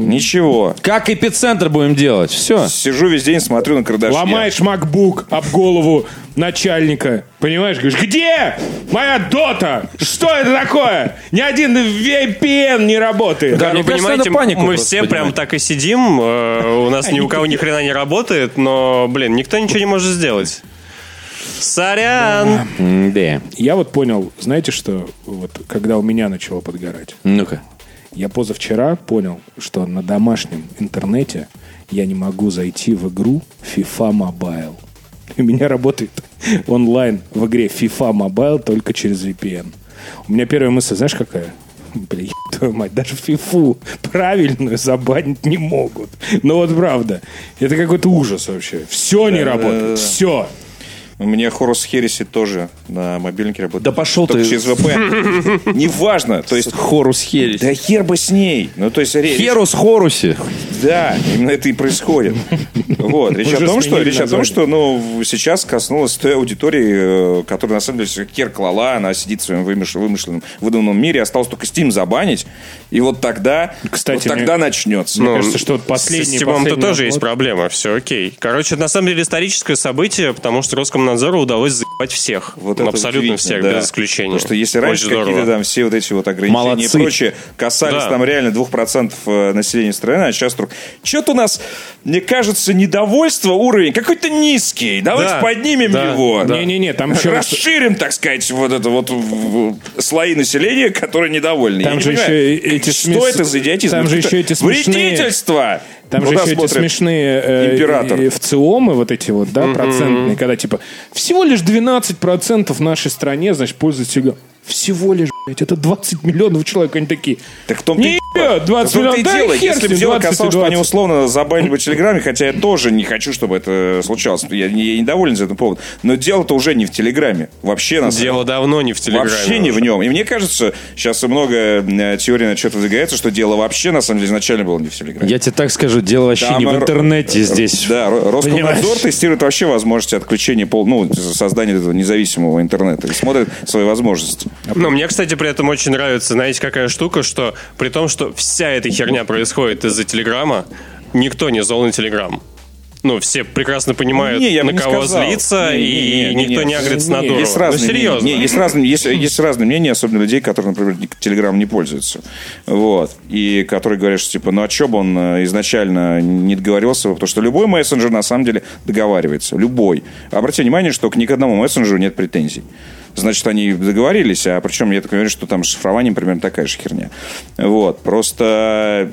Ничего. Как эпицентр будем делать? Все. Сижу весь день, смотрю на Кардашьян. Ломаешь MacBook об голову начальника. Понимаешь? Говоришь, где моя дота? Что это такое? Ни один VPN не работает. Да, Ну, понимаете, панику мы все поднимать. прям так и сидим, э, у нас ни у кого ни хрена не работает, но, блин, никто ничего не может сделать. Сорян! Да. Я вот понял, знаете что, вот когда у меня начало подгорать. Ну-ка. Я позавчера понял, что на домашнем интернете я не могу зайти в игру FIFA Mobile. У меня работает онлайн в игре FIFA Mobile только через VPN. У меня первая мысль, знаешь, какая? Блин, твою мать, даже фифу правильную забанить не могут. Ну вот правда. Это какой-то ужас вообще. Все не работает. Все. У меня Хорус Хереси тоже на мобильнике работает. Да пошел Только ты. через VPN. Неважно. То есть, Хорус Херес. да хер бы с ней. Ну, то есть, Херус Хоруси. Да, именно это и происходит. Вот. Речь о том, что, речь о том, что ну, сейчас коснулась той аудитории, э, которая на самом деле хер клала, она сидит в своем вымыш- вымышленном, выдуманном мире, осталось только Steam забанить, и вот тогда, Кстати, вот тогда мне- начнется. Мне кажется, что вот последний- С последний тоже есть проблема, все окей. Короче, на самом деле историческое событие, потому что Роскомнадзору удалось заебать всех. Вот это Абсолютно всех, да. без исключения. Потому что если раньше какие-то там все вот эти вот ограничения Молодцы. и прочее касались Да. там реально 2% э, населения страны, а сейчас вдруг... Что-то у нас, мне кажется, недовольство уровень какой-то низкий. Давайте Да. поднимем Да. его. Не-не-не, там еще раз- Расширим, так сказать, вот это вот слои населения, которые недовольны. Там Я же еще эти Что смес- это за идиотизм? там же Это еще эти смешные- Вредительство! Там Куда же еще эти смешные э, император? э, ВЦИОМы, вот эти вот, да, процентные, когда типа всего лишь 12% в нашей стране, значит, пользуются. Всего лишь, блядь, это 20 миллионов человек. Они такие, Так в том-то и не, дело. 20 В том-то и миллионов, да дело. Если бы дело 20 и касалось, что они 20. условно забанили бы в Телеграме, хотя я тоже не хочу, чтобы это случалось. Я, я недоволен за этот повод. Но дело-то уже не в Телеграме. Вообще, на самом Дело давно не в Телеграме. Вообще не в нем. И мне кажется, сейчас много э, теорий на что-то выдвигается, что дело вообще, на самом деле, изначально было не в Телеграме. Я тебе так скажу, дело вообще Там не в р- интернете здесь. Да, Ро- Роскомнадзор Понимаешь? тестирует вообще возможности отключения, пол, ну, создания этого независимого интернета и смотрит свои возможности. Но мне, кстати, при этом очень нравится, знаете, какая штука, что при том, что вся эта херня происходит из-за Телеграма, никто не зол на Телеграм. Ну, все прекрасно понимают, Не, я на не кого сказал. злиться, Не, не, и не, не, никто не, не. агрится на Не, Дурова. Есть ну, разные, серьезно. Не, есть, разные, есть, есть разные мнения, особенно людей, которые, например, Телеграм не пользуются. Вот. И которые говорят, что типа, ну а что бы он э, изначально не договорился, потому что любой мессенджер на самом деле договаривается. Любой. Обратите внимание, что к ни к одному мессенджеру нет претензий. Значит, они договорились, а причем я так говорю, что там с шифрованием примерно такая же херня. Вот. Просто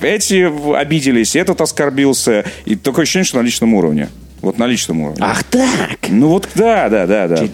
эти обиделись, этот оскорбился, и такое ощущение, что на личном уровне. Вот на личном уровне. Ах так! Ну вот да, да, да, да.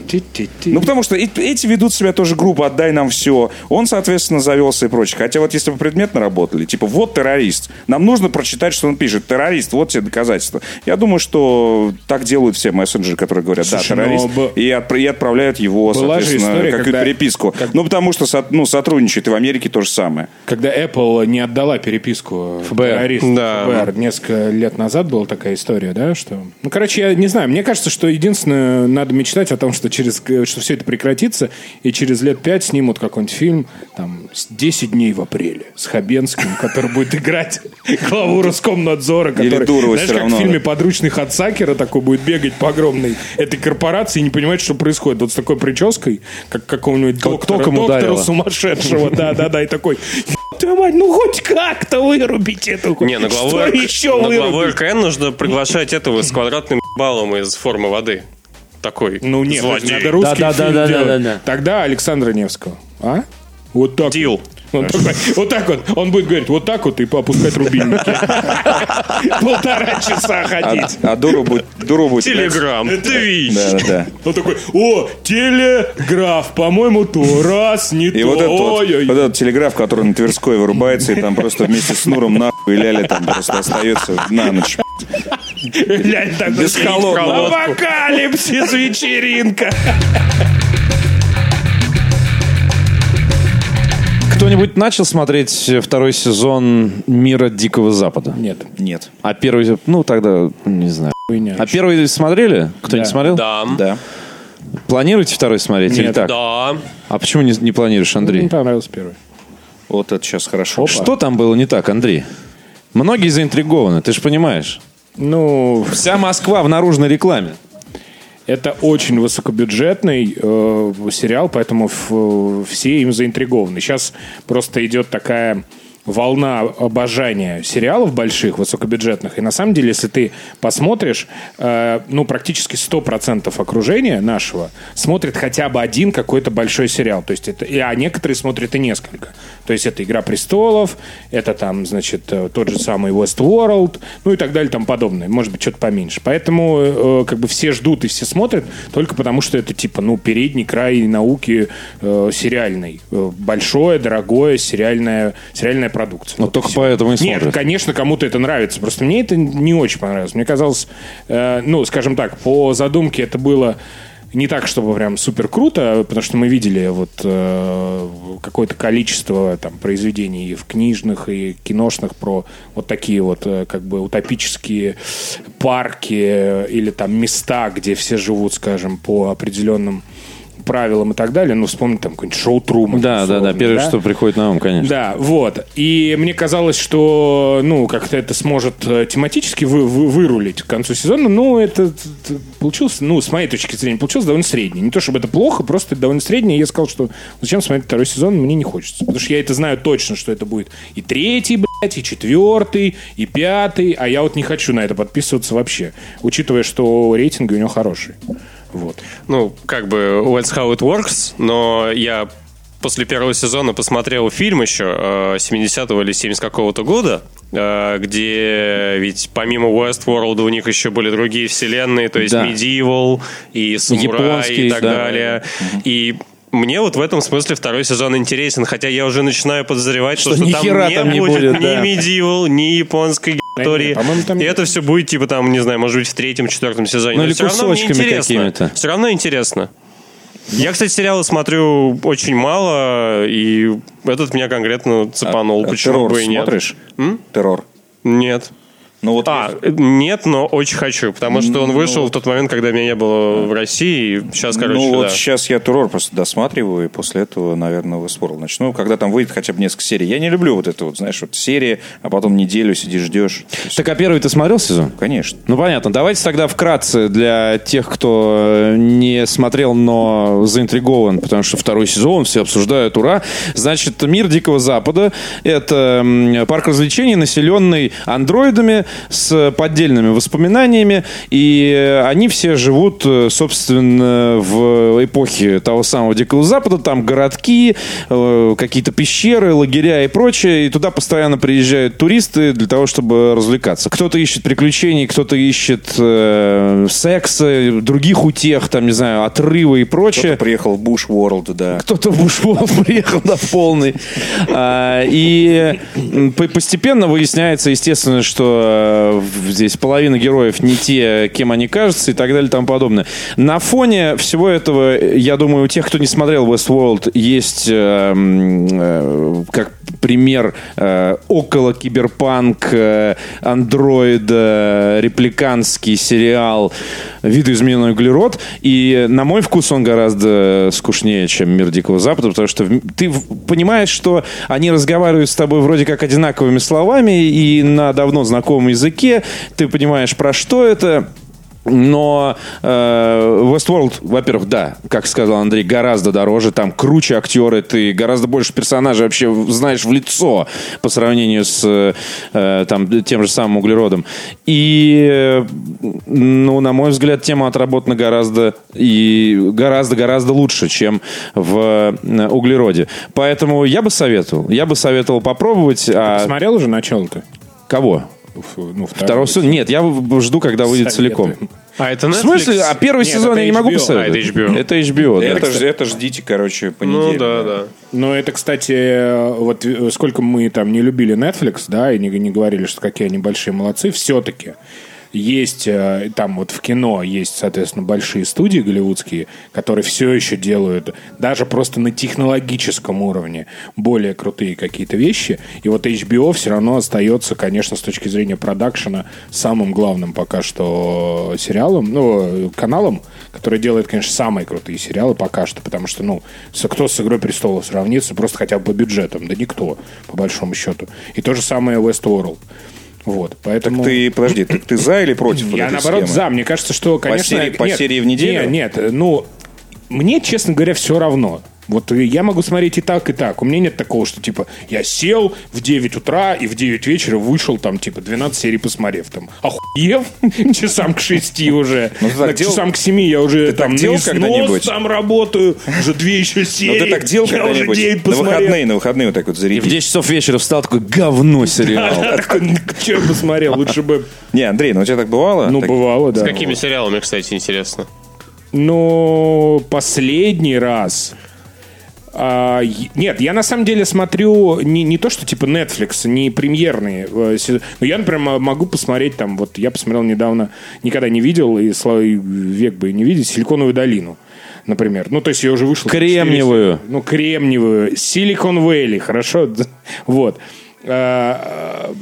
Ну потому что эти ведут себя тоже грубо, отдай нам все. Он, соответственно, завелся и прочее. Хотя вот если бы предметно работали, типа вот террорист, нам нужно прочитать, что он пишет. Террорист, вот тебе доказательства. Я думаю, что так делают все мессенджеры, которые говорят, Слушай, да, террорист, но б- и, отпра- и отправляют его, Была соответственно, история, какую-то когда- переписку. как- Ну потому что со- ну, сотрудничает, и в Америке то же самое. Когда Apple не отдала переписку ФБР. террористам Да. ФБР, несколько лет назад была такая история, да, что... Ну, короче, я не знаю, мне кажется, что единственное, надо мечтать о том, что через что все это прекратится, и через лет пять снимут какой-нибудь фильм, там, с «10 дней в апреле» с Хабенским, который будет играть главу Роскомнадзора, который, знаешь, как в фильме. «Подручный Хацакера» такой будет бегать по огромной этой корпорации и не понимать, что происходит. Вот с такой прической, как какого-нибудь доктора, доктора сумасшедшего, да-да-да, и такой, «Ёб твою мать, ну хоть как-то вырубить эту Не, на главу, Что еще на главу? РКН нужно приглашать этого с квадратным баллом из формы воды. Такой Ну нет, злодей. надо русский Да, да, фильм да, да, делать. да, да. Тогда Александра Невского. А? Вот так. Дил. Он такой, вот так вот. Он будет говорить, вот так вот и опускать рубильники. Полтора часа А, ходить. а Дуру будет... Дуру будет Телеграм, Твич. Да, да, да. Он такой, о, телеграф, по-моему, то раз, не И то. вот этот, вот, этот телеграф, который на Тверской вырубается, и там просто вместе с Нуром нахуй и Ляля там просто остается на ночь. Глянь, такой Без холодного. Апокалипсис, вечеринка. Кто-нибудь начал смотреть второй сезон «Мира Дикого Запада»? Нет, Нет. А первый, ну тогда, не знаю. хуйня. А первый смотрели? Кто-нибудь Да. смотрел? Да. Да. Планируете второй смотреть или Нет. так? Да. А почему не, не планируешь, Андрей? Мне понравился первый. Вот это сейчас хорошо. Что там было не так, Андрей? Многие заинтригованы, ты же понимаешь. Ну, Вся Москва в наружной рекламе. Это очень высокобюджетный э, сериал, поэтому ф- все им заинтригованы. Сейчас просто идет такая волна обожания сериалов больших, высокобюджетных. И на самом деле, если ты посмотришь, э, ну, практически 100% окружения нашего смотрит хотя бы один какой-то большой сериал. То есть это, а некоторые смотрят и несколько. То есть это «Игра престолов», это там, значит, э, тот же самый Westworld, ну и так далее, там подобное. Может быть, что-то поменьше. Поэтому э, как бы все ждут и все смотрят только потому, что это типа, ну, передний край науки э, сериальной. Э, большое, дорогое сериальная, сериальная продукция. Ну, Вот только поэтому и Нет, смотрят. конечно, кому-то это нравится. Просто мне это не очень понравилось. Мне казалось, э, ну, скажем так, по задумке это было не так, чтобы прям супер круто, потому что мы видели вот э, какое-то количество там произведений и в книжных и киношных про вот такие вот э, как бы утопические парки э, или там места, где все живут, скажем, по определенным правилам и так далее. Ну, вспомни там какой-нибудь шоу Труман. Да, да, да. Первое, что приходит на ум, конечно. да, вот. И мне казалось, что, ну, как-то это сможет э, тематически вы, вы- вырулить к концу сезона. Ну, это получилось, ну, с моей точки зрения, получилось довольно средне. Не то, чтобы это плохо, просто довольно среднее. И Я сказал, что зачем смотреть второй сезон, мне не хочется. Потому что я это знаю точно, что это будет и третий, блядь, и четвертый, и пятый. А я вот не хочу на это подписываться вообще. Учитывая, что рейтинги у него хорошие. Вот. Ну, как бы, that's how it works, но я после первого сезона посмотрел фильм еще э, 70-го или 70 какого-то года, э, где ведь помимо Westworld у них еще были другие вселенные, то есть Да. Medieval и Самурай Японский, и так да. далее. И мне вот в этом смысле второй сезон интересен, хотя я уже начинаю подозревать, что, Что там не там не будет, будет, ни да. Medieval, ни японской истории. там- И это все будет, типа, там, не знаю, может быть, в третьем, четвертом сезоне. Ну, или всё равно мне кусочками интересно. какими-то. Все равно интересно. Я, кстати, сериалы смотрю очень мало, и этот меня конкретно цепанул. А Почему террор бы и нет? смотришь? Террор. Нет. Ну вот А, э, нет, но очень хочу, потому что он вышел в тот момент, когда меня не было в России. и Сейчас, короче, ну вот да. сейчас я террор просто досматриваю, и после этого, наверное, Westworld начну. Когда там выйдет хотя бы несколько серий. Я не люблю вот это вот, знаешь, вот серия, а потом неделю сидишь, ждешь. Так, а первый ты смотрел сезон? Конечно. Ну, понятно. Давайте тогда вкратце для тех, кто э, не смотрел, но заинтригован, потому что второй сезон все обсуждают, ура. Значит, мир Дикого Запада — это парк развлечений, населенный андроидами с поддельными воспоминаниями, и э, они все живут, э, собственно, в эпохе того самого Дикого Запада. Там городки, э, какие-то пещеры, лагеря и прочее, и туда постоянно приезжают туристы для того, чтобы развлекаться. Кто-то ищет приключений, кто-то ищет э, секса, других утех, там, не знаю, отрыва и прочее. Кто-то приехал в Буш World, да. Кто-то в Бушвол приехал на полный. А, И постепенно выясняется, естественно, что здесь половина героев не те, кем они кажутся и так далее и тому подобное. На фоне всего этого, я думаю, у тех, кто не смотрел Westworld, есть э, э, как пример э, около киберпанк андроида репликанский сериал «Видоизмененный углерод». И на мой вкус он гораздо скучнее, чем «Мир Дикого Запада», потому что ты понимаешь, что они разговаривают с тобой вроде как одинаковыми словами и на давно знакомом языке. Ты понимаешь, про что это. Но э, Westworld, во-первых, да, как сказал Андрей, гораздо дороже, там круче актеры, ты гораздо больше персонажей вообще знаешь в лицо по сравнению с э, там, тем же самым углеродом. И, э, ну, на мой взгляд, тема отработана гораздо и гораздо-гораздо лучше, чем в э, углероде. Поэтому я бы советовал, я бы советовал попробовать. А Смотрел уже начало-то? кого? Ну, Второго сезона? Нет, я в- жду, когда выйдет целиком. А это В Netflix? смысле? А первый Нет, сезон я не могу посоветовать. А, это HBO. Это HBO, да. Это, это ждите, короче, Ну понедельник. да, да. Но это, кстати, вот э, сколько мы там не любили Netflix, да, и не, не говорили, что какие они большие молодцы, все-таки есть э, там вот в кино есть, соответственно, большие студии голливудские, которые все еще делают даже просто на технологическом уровне более крутые какие-то вещи. И вот HBO все равно остается, конечно, с точки зрения продакшена самым главным пока что сериалом, ну, каналом, который делает, конечно, самые крутые сериалы пока что, потому что, ну, кто с «Игрой престолов» сравнится просто хотя бы по бюджетам? Да никто, по большому счету. И то же самое Westworld. Вот, поэтому... Ты, подожди, ты, ты за или против Я наоборот схемы? за. Мне кажется, что, конечно... серии- по нет, серии в неделю? Нет, нет, ну, мне, честно говоря, все равно. Вот я могу смотреть и так, и так. У меня нет такого, что типа я сел в 9 утра и в 9 вечера вышел там типа 12 серий посмотрев. Там охуев часам к 6 уже. Ну, делал- часам к 7 я уже там когда-нибудь? там работаю. Уже две еще Ну серии. ты так делал когда-нибудь? 9 На выходные, на выходные вот так вот И в зарядить. 10 часов вечера встал такой говно сериал. Че я посмотрел? Лучше бы... Не, Андрей, ну у тебя так бывало? Ну, бывало, да. С какими сериалами, кстати, интересно? Ну, последний раз... а, нет, я на самом деле смотрю не, не то, что типа Netflix, не премьерные. э, Но я, например, могу посмотреть там, вот я посмотрел недавно, никогда не видел, и слава век бы не видеть, «Силиконовую долину». Например. Ну, то есть я уже вышел... Кремниевую. Ну, кремниевую. Силикон Вэлли, хорошо? Вот. А, а,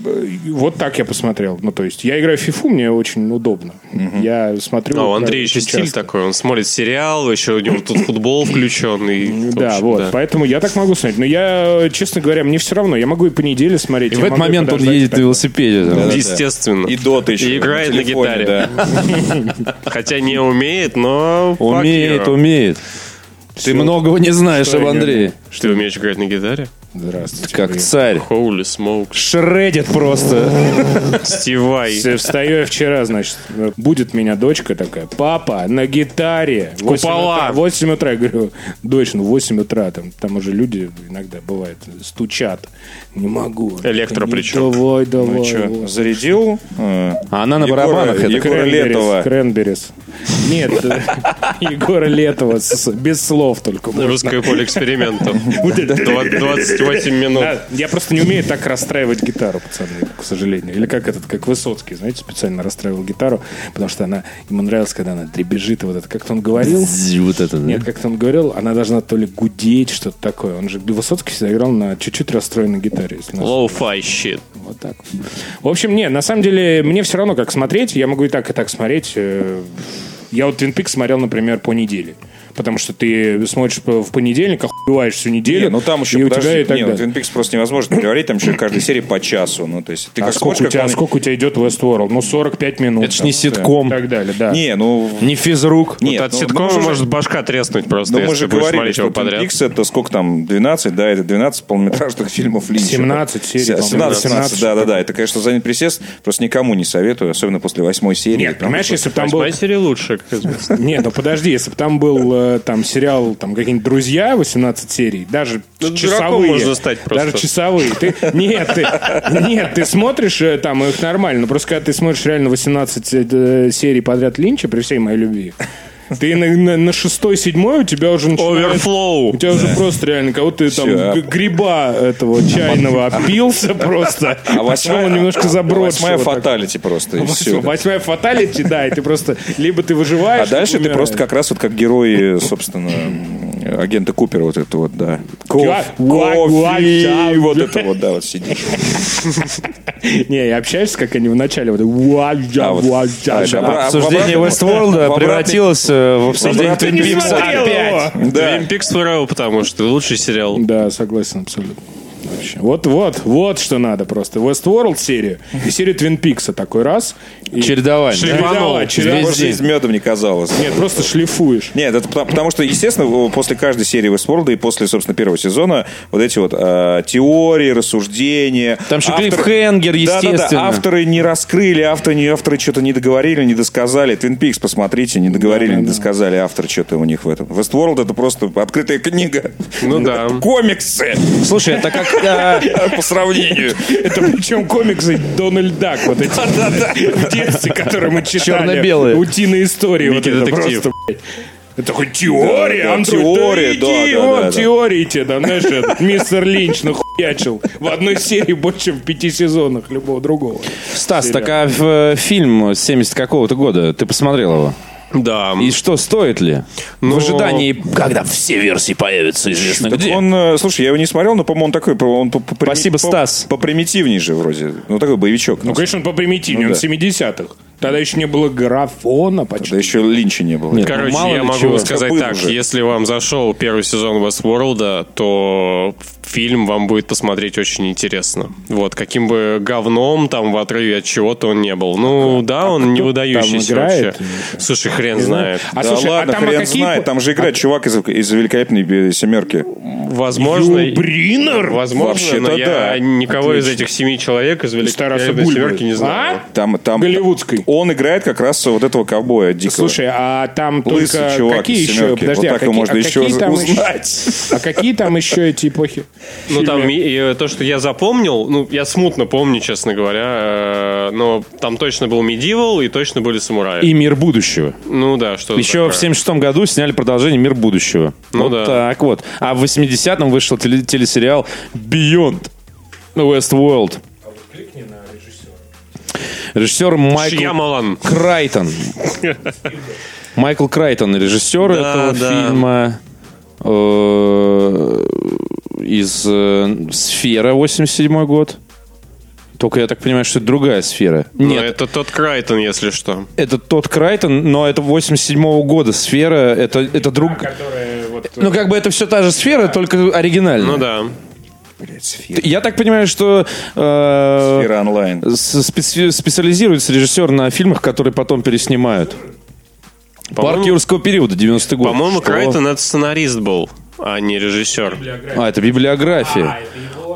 Вот так я посмотрел. Ну, то есть я играю в фифу, мне очень удобно. Я смотрю... Ну, у да, Андрея еще стиль часто. такой. Он смотрит сериал, еще у него тут футбол включен. И, Да, общем, вот, да. поэтому я так могу смотреть. Но я, честно говоря, мне все равно. Я могу и по неделе смотреть. И в этот момент он едет так. на велосипеде. там. Естественно. И дота еще. И играет на телефоне, гитаре. да. Хотя не умеет, но... Умеет, умеет. Ты многого не знаешь Что об Андрее. Ты умеешь играть на гитаре? Здравствуйте. Как вы. царь. Holy smokes. Шредит просто. Стивай. Все, Встаю я вчера, значит, будет меня дочка такая, папа, на гитаре. В 8 Купола. утра, 8 утра, я говорю, дочь, ну 8 утра, там, там уже люди иногда бывает стучат. Не могу. Электро причем. Давай, давай. Ну что, зарядил? э, А она на Егора- барабанах. это. Егора Кренберис, Летова. Кренберис. Нет, Егора Летова, без слов только. можно. Русское поле экспериментов. Вот это- Два- 28 минут. Я просто не умею так расстраивать гитару, пацаны, к сожалению. Или как этот, как Высоцкий, знаете, специально расстраивал гитару, потому что она ему нравилось, когда она дребезжит, и вот это как-то он говорил. Вот это, да. Нет, как-то он говорил, она должна то ли гудеть, что-то такое. Он же Высоцкий всегда играл на чуть-чуть расстроенной гитаре. Low-fi shit. Вот так. В общем, не, на самом деле, мне все равно, как смотреть. Я могу и так, и так смотреть. Э, Я вот Twin Peaks смотрел, например, по неделе. Потому что ты смотришь в понедельник, охуеваешь всю неделю. Не, ну там еще, и у подожди, тебя и так не, ну, далее. Twin Peaks просто невозможно говорить, там еще каждой серии по часу. Ну, то есть, ты А как сколько, смотришь, у тебя, как он- сколько у тебя идет Westworld? Ну, 45 минут. Это ж там, не ситком. И так далее, да. Не, ну... Не физрук. Нет, Вот от ну, ситкома же- может башка треснуть просто, Ну, мы же говорили, что его Twin подряд. Peaks это сколько там, 12, да, это 12 полнометражных фильмов Линча. 17 серий, по-моему, 17, 17, да, да, да. Это, конечно, занять присест просто никому не советую, особенно после восьмой серии. Нет, понимаешь, если бы там был... Восьмая серия лучше, как известно. Нет, ну подожди, если бы там был э, там сериал, там какие-нибудь друзья, 18 серий, даже Ну, часовые. можно стать просто. Даже часовые. Ты, нет, ты, нет, ты смотришь э, там их нормально, но просто когда ты смотришь реально 18 э, серий подряд Линча, при всей моей любви, ты на, на, на шестой, седьмой у тебя уже начинает... Overflow. У тебя уже просто реально, кого ты там г- гриба этого чайного опился просто. А восьмая, Он немножко забросил. восьмая фаталити просто, и все. Восьмая фаталити, да, и ты просто либо ты выживаешь, А дальше ты просто как раз вот как герои, собственно, агента Купера вот это вот, да. Гуа- Кофе, вот это вот, да, вот сидишь. Не, я общаюсь, как они в начале. Вот, «Уа-я, А, А, я». добра- Обсуждение в обратном- Westworld в обратный- превратилось э, в опять. его? Да. Twin Peaks Forever, потому что лучший сериал. Да, согласен абсолютно. Вообще. Вот, вот, вот что надо просто. Westworld серию и серию Twin Peaks такой раз. И... Чередование. Чередовать, чередовать. Может, жизнь медом не казалось. Нет, просто шлифуешь. Нет, это потому, потому что, естественно, после каждой серии Westworld и после, собственно, первого сезона вот эти вот э, теории, рассуждения. Там еще Авторы- клиффхенгер, естественно. авторы не раскрыли, авторы, не, авторы что-то не договорили, не досказали. Twin Peaks, посмотрите, не договорили, не досказали. Автор что-то у них в этом. Westworld это просто открытая книга. Ну да. Комиксы Слушай, это как... по сравнению. Это причем комиксы Дональд Дак, вот эти в детстве, которые мы читали. Черно-белые. Утиные истории. Вот это просто. Это такой теория, Да, да, Андроид, теория, да, иди, да, да, вот да, да. теории тебе, да, знаешь, этот мистер Линч нахуячил в одной серии больше, чем в пяти сезонах любого другого. Стас, так а в, э, фильм 70 какого-то года, ты посмотрел его? Да. И что, стоит ли? Ну, В ожидании, когда все версии появятся, известно Так где. он, э, слушай, я его не смотрел, но, по-моему, он такой, он по, по- Спасибо, по- Стас. По примитивней же вроде. Ну, такой боевичок. Ну, конечно, он попримитивнее, Ну, он да. 70-х. Тогда еще не было графона почти. Да еще Линча не было. Нет. Короче, мало я ли могу чего. сказать так, уже. если вам зашел первый сезон Westworld, то фильм вам будет посмотреть очень интересно. Вот, каким бы говном там в отрыве от чего-то он не был. Ну, да, он не выдающийся там играет? вообще. Слушай, хрен знает. А да слушай, а ладно, там а хрен какие... знает. Там же играет чувак из, из великолепной семерки. Возможно, Бринер? возможно, Вообще-то но я да. никого из Отлично. этих семи человек из великолепной семерки не знаю. А? Там, там, Голливудской. Он играет как раз вот этого ковбоя дикого. Слушай, а там Лысый только чувак какие из еще? Подожди, Вот а так какие, можно а еще какие там узнать. А какие там еще эти эпохи? Ну, там и, и то, что я запомнил, ну, я смутно помню, честно говоря, э, но там точно был Medieval и точно были самураи. И «Мир будущего». Ну да, что Еще в 76 году сняли продолжение «Мир будущего». Ну вот да. так вот. А в 80-м вышел теле- телесериал «Beyond Westworld». Режиссер Майкл Шьямалан. Крайтон. Майкл Крайтон, режиссер Да, этого да. фильма э, из э, «Сфера» 87 год. Только я так понимаю, что это другая сфера. Но Нет, это тот Крайтон, если что. это тот Крайтон, но это 87 года. Сфера, это, это друг... Ну, как бы это все та же сфера, только оригинальная. Ну да. Блядь, сфера. Я так понимаю, что э, Сфера онлайн. специ- специализируется режиссер на фильмах, которые потом переснимают. Парк По-моему- юрского периода, 90-й год. По-моему, Что? Крайтон это сценарист был, а не режиссер. А, это библиография. А,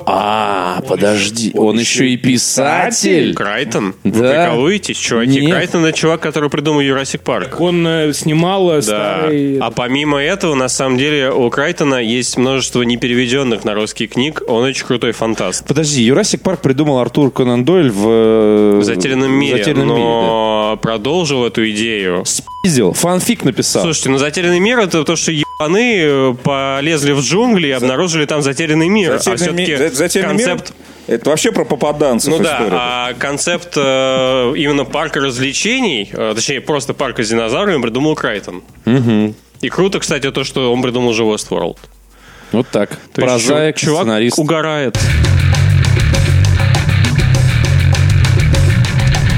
подожди, он еще и писатель. Крайтон? Вы Да. прикалываетесь, чуваки? Нет. Крайтон это чувак, который придумал Jurassic Park. Он э, снимал э, Да. старый... А помимо этого, на самом деле, у Крайтона есть множество непереведенных на русский книг. Он очень крутой фантаст. Подожди, Юрасик Парк придумал Артур Конан Дойль в... э, В затерянном мире. «Затерянном мире, но продолжил эту идею. Спиздил, фанфик написал. Слушайте, ну затерянный мир это то, что ебаны э, полезли в джунгли и обнаружили там затерянный мир. а Затерянный ми- все-таки за- затерянный мир концепт... Это вообще про попаданцев Ну да, история. а концепт э, именно парка развлечений, э, точнее, просто парка с динозаврами придумал Крайтон. И круто, кстати, то, что он придумал же Westworld. Вот так. То Прозаик, чу- чувак сценарист. угорает.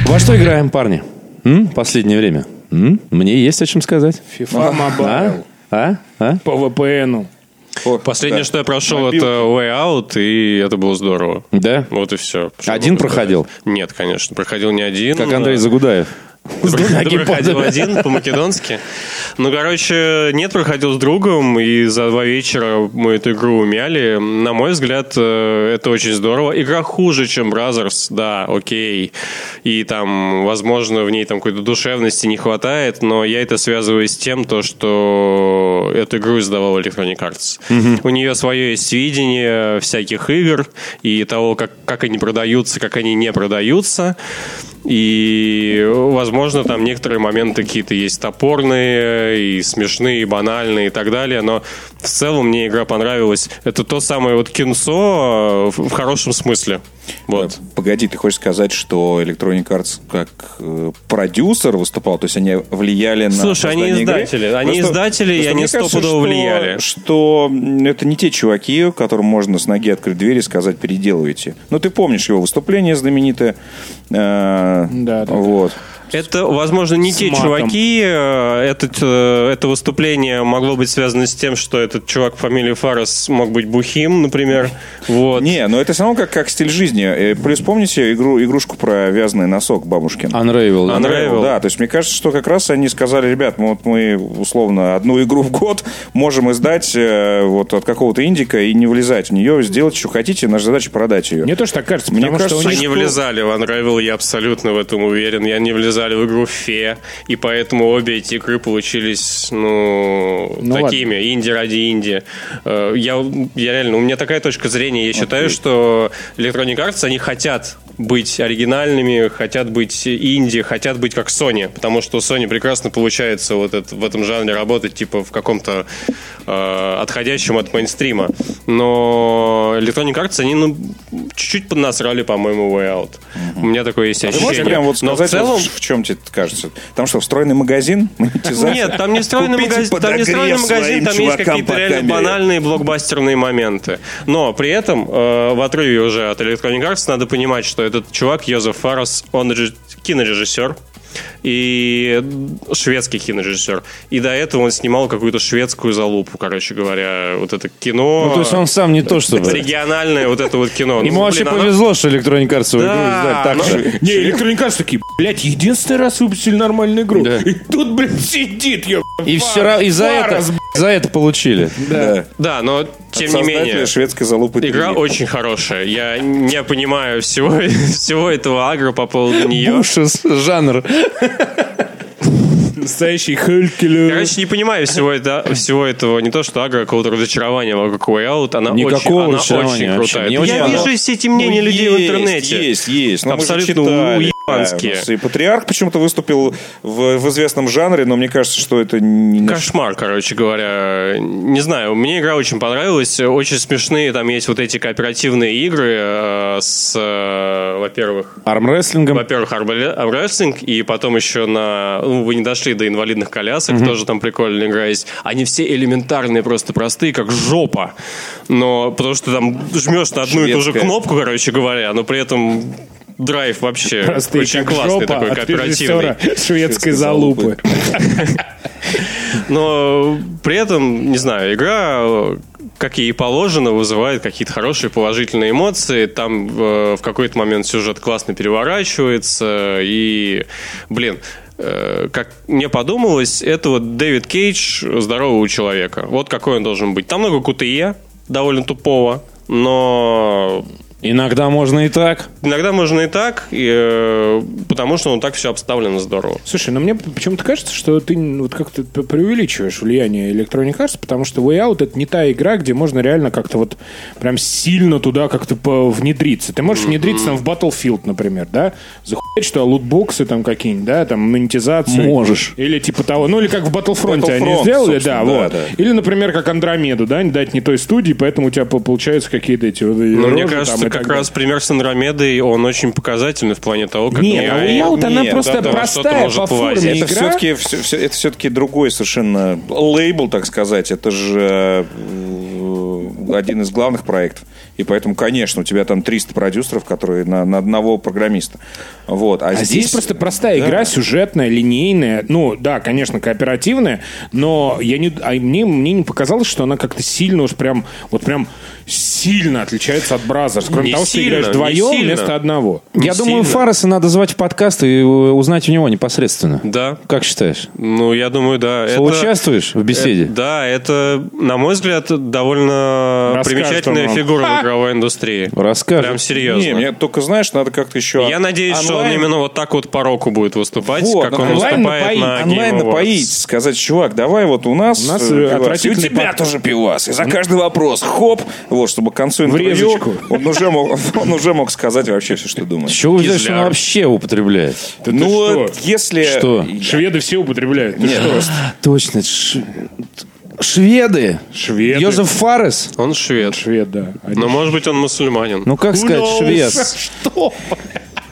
Во что играем, парни? М? Последнее время. М? Мне есть о чем сказать. FIFA Mobile. А? А? По VPN. О, Последнее, да. что я прошел, Мобилки. это Way Out, и это было здорово. Да? Вот и все. Один проходил? Нет, конечно, проходил не один. Как Андрей А, Загудаев. С двумя Проходил один по-македонски. Ну, короче, нет, проходил с другом, и за два вечера мы эту игру умяли. На мой взгляд, э, это очень здорово. Игра хуже, чем Brothers, да, окей. И там, возможно, в ней там какой-то душевности не хватает, но я это связываю с тем, то, что эту игру издавал Electronic Arts. У нее свое есть видение всяких игр и того, как, как они продаются, как они не продаются. И, возможно, там некоторые моменты какие-то есть топорные, и смешные, и банальные, и так далее. Но в целом мне игра понравилась. Это то самое вот кинцо э, в хорошем смысле. Вот. Погоди, ты хочешь сказать, что Electronic Arts как э, продюсер выступал, то есть они влияли на Слушай, они создание игры? издатели. Они Просто- издатели, и просто они мне кажется, стопудово что- влияли. Что это не те чуваки, которым можно с ноги открыть дверь и сказать «переделывайте». Ну, ты помнишь его выступление знаменитое. э, Да, да, Вот. Это, возможно, не те матом. чуваки. Э, Этот, э, это выступление могло быть связано с тем, что этот чувак по фамилии Фаррес мог быть бухим, например. Вот. Не, но это все равно как, как стиль жизни. Э, Плюс помните игру, игрушку про вязаный носок бабушкин? Unravel. да? Unravel. Да, то есть мне кажется, что как раз они сказали, ребят, мы, вот мы условно одну игру в год можем издать вот от какого-то индика и не влезать в нее, сделать, что хотите, наша задача продать ее. Мне тоже так кажется, Мне потому кажется, что. Они влезали в Unravel, я абсолютно в этом уверен. И они влезали в игру Фе, и поэтому обе эти игры получились, ну, Ну, такими, инди ради инди. Э, Я, я реально, у меня такая точка зрения. Я считаю, что Electronic Arts, они хотят быть оригинальными, хотят быть инди, хотят быть как Sony, потому что Sony прекрасно получается вот это, в этом жанре работать, типа в каком-то э, отходящем от мейнстрима. Но Electronic Arts, они ну, чуть-чуть поднасрали, по-моему, Way Out. У меня такое есть можешь ощущение. прям вот Но в сказать, целом... в чем тебе кажется? Там что, встроенный магазин? Нет, там не встроенный магазин, там не встроенный магазин, там есть какие-то реально банальные блокбастерные моменты. Но при этом, э, в отрыве уже от Electronic Arts, надо понимать, что этот чувак, Йозеф Фаррес, он реж- кинорежиссер, И шведский кинорежиссер. И до этого он снимал какую-то шведскую залупу, короче говоря. Вот это кино... Ну, то есть он сам не то, чтобы... Региональное вот это вот кино. Ему Ну, вообще повезло, что Electronic Arts Да, так ну, же. Не, Electronic Arts такие, блядь, единственный раз выпустили нормальную игру. И тут, блядь, сидит, ё... И все равно, и за это, Фарас, за это получили. Да. Да, но тем не менее... шведской залупы. Игра три. очень хорошая. Я не понимаю всего, всего этого агро по поводу нее. Ужас, жанр. Настоящий Хелькелер. Короче, не понимаю всего, это, всего этого. Не то, что агро, какого-то разочарования вокруг Way Out. Она Никакого очень, она очень вообще. крутая. Мне Я вижу все эти мнения Ну, людей в есть, интернете. Есть, есть. Но мы же Абсолютно нас И Патриарх почему-то выступил в, в известном жанре, но мне кажется, что это не... Кошмар, короче говоря. Не знаю, мне игра очень понравилась. Очень смешные там есть вот эти кооперативные игры э, с, э, во-первых, Армрестлингом. Во-первых, армрестлинг, и потом еще на... Ну, вы не дошли до инвалидных колясок, тоже там прикольная игра есть. Они все элементарные, просто простые, как жопа. Но потому что там жмешь на одну и ту же Шведская. кнопку, короче говоря, но при этом драйв вообще Простые, очень классный, жопа такой от кооперативный. шведской залупы. Но при этом, не знаю, игра, как ей и положено, вызывает какие-то хорошие положительные эмоции. Там э, в какой-то момент сюжет классно переворачивается. И, блин, э, как мне подумалось, это вот Дэвид Кейдж здорового человека. Вот какой он должен быть. Там много кутые, довольно тупого, но Иногда можно и так. иногда можно и так, и, э, потому что он так все обставлено здорово. Слушай, ну мне почему-то кажется, что ты ну, вот как-то преувеличиваешь влияние Electronic Arts, потому что Way Out это не та игра, где можно реально как-то вот прям сильно туда как-то внедриться. Ты можешь внедриться там в Battlefield, например, да? Захуять, что лутбоксы там какие-нибудь, да, там монетизацию. Можешь. Или типа того, ну или как в Battlefront, они Battlefront, сделали, собственно, да, да, вот. да. Или, например, как Андромеду, да, не дать не той студии, поэтому у тебя по- получаются какие-то эти вот Но рожи мне там кажется, и как так раз пример с Андромедой, он очень показательный в плане того, как Нет, я- а Way Out, она Нет, просто да, простая может по форме повозить. Это игра. все-таки, это все-таки другой совершенно лейбл, так сказать. Это же э, один из главных проектов. И поэтому, конечно, у тебя там 300 продюсеров, которые на, на одного программиста. Вот. А, А здесь, просто простая игра, сюжетная, линейная. Ну, да, конечно, кооперативная, но я не, а мне, мне не показалось, что она как-то сильно уж прям, вот прям сильно отличается от Brothers. Кроме Не того, что ты сильно, играешь не вдвоем сильно. вместо одного. Я думаю, сильно. Фареса надо звать в подкаст и э, узнать у него непосредственно. Да. Как считаешь? Ну, я думаю, да. Это- Участвуешь в беседе? э, Да, это, на мой взгляд, довольно Расскажет примечательная фигура в игровой индустрии. Расскажи. Прям серьезно. Не, мне только, знаешь, надо как-то еще... Я надеюсь, что он онлайн- именно вот так вот по року будет выступать, Вот, как он онлайн выступает напоить, на онлайн напоить, сказать, чувак, давай вот у нас, У нас, э, э, пивас, и у тебя под- тоже пивас. И за каждый вопрос, хоп, вот, чтобы к концу интервью он уже, мог, он уже мог сказать вообще все, что думает. Чего вы взяли, что он вообще употребляет? Да ну, что? вот если... Что? Шведы все употребляют. Нет, Точно. Шведы. Шведы. Йозеф Фарес. Он швед. Швед, да. Они- Но, может быть, он мусульманин. Ну, как сказать, knows? швед? Что?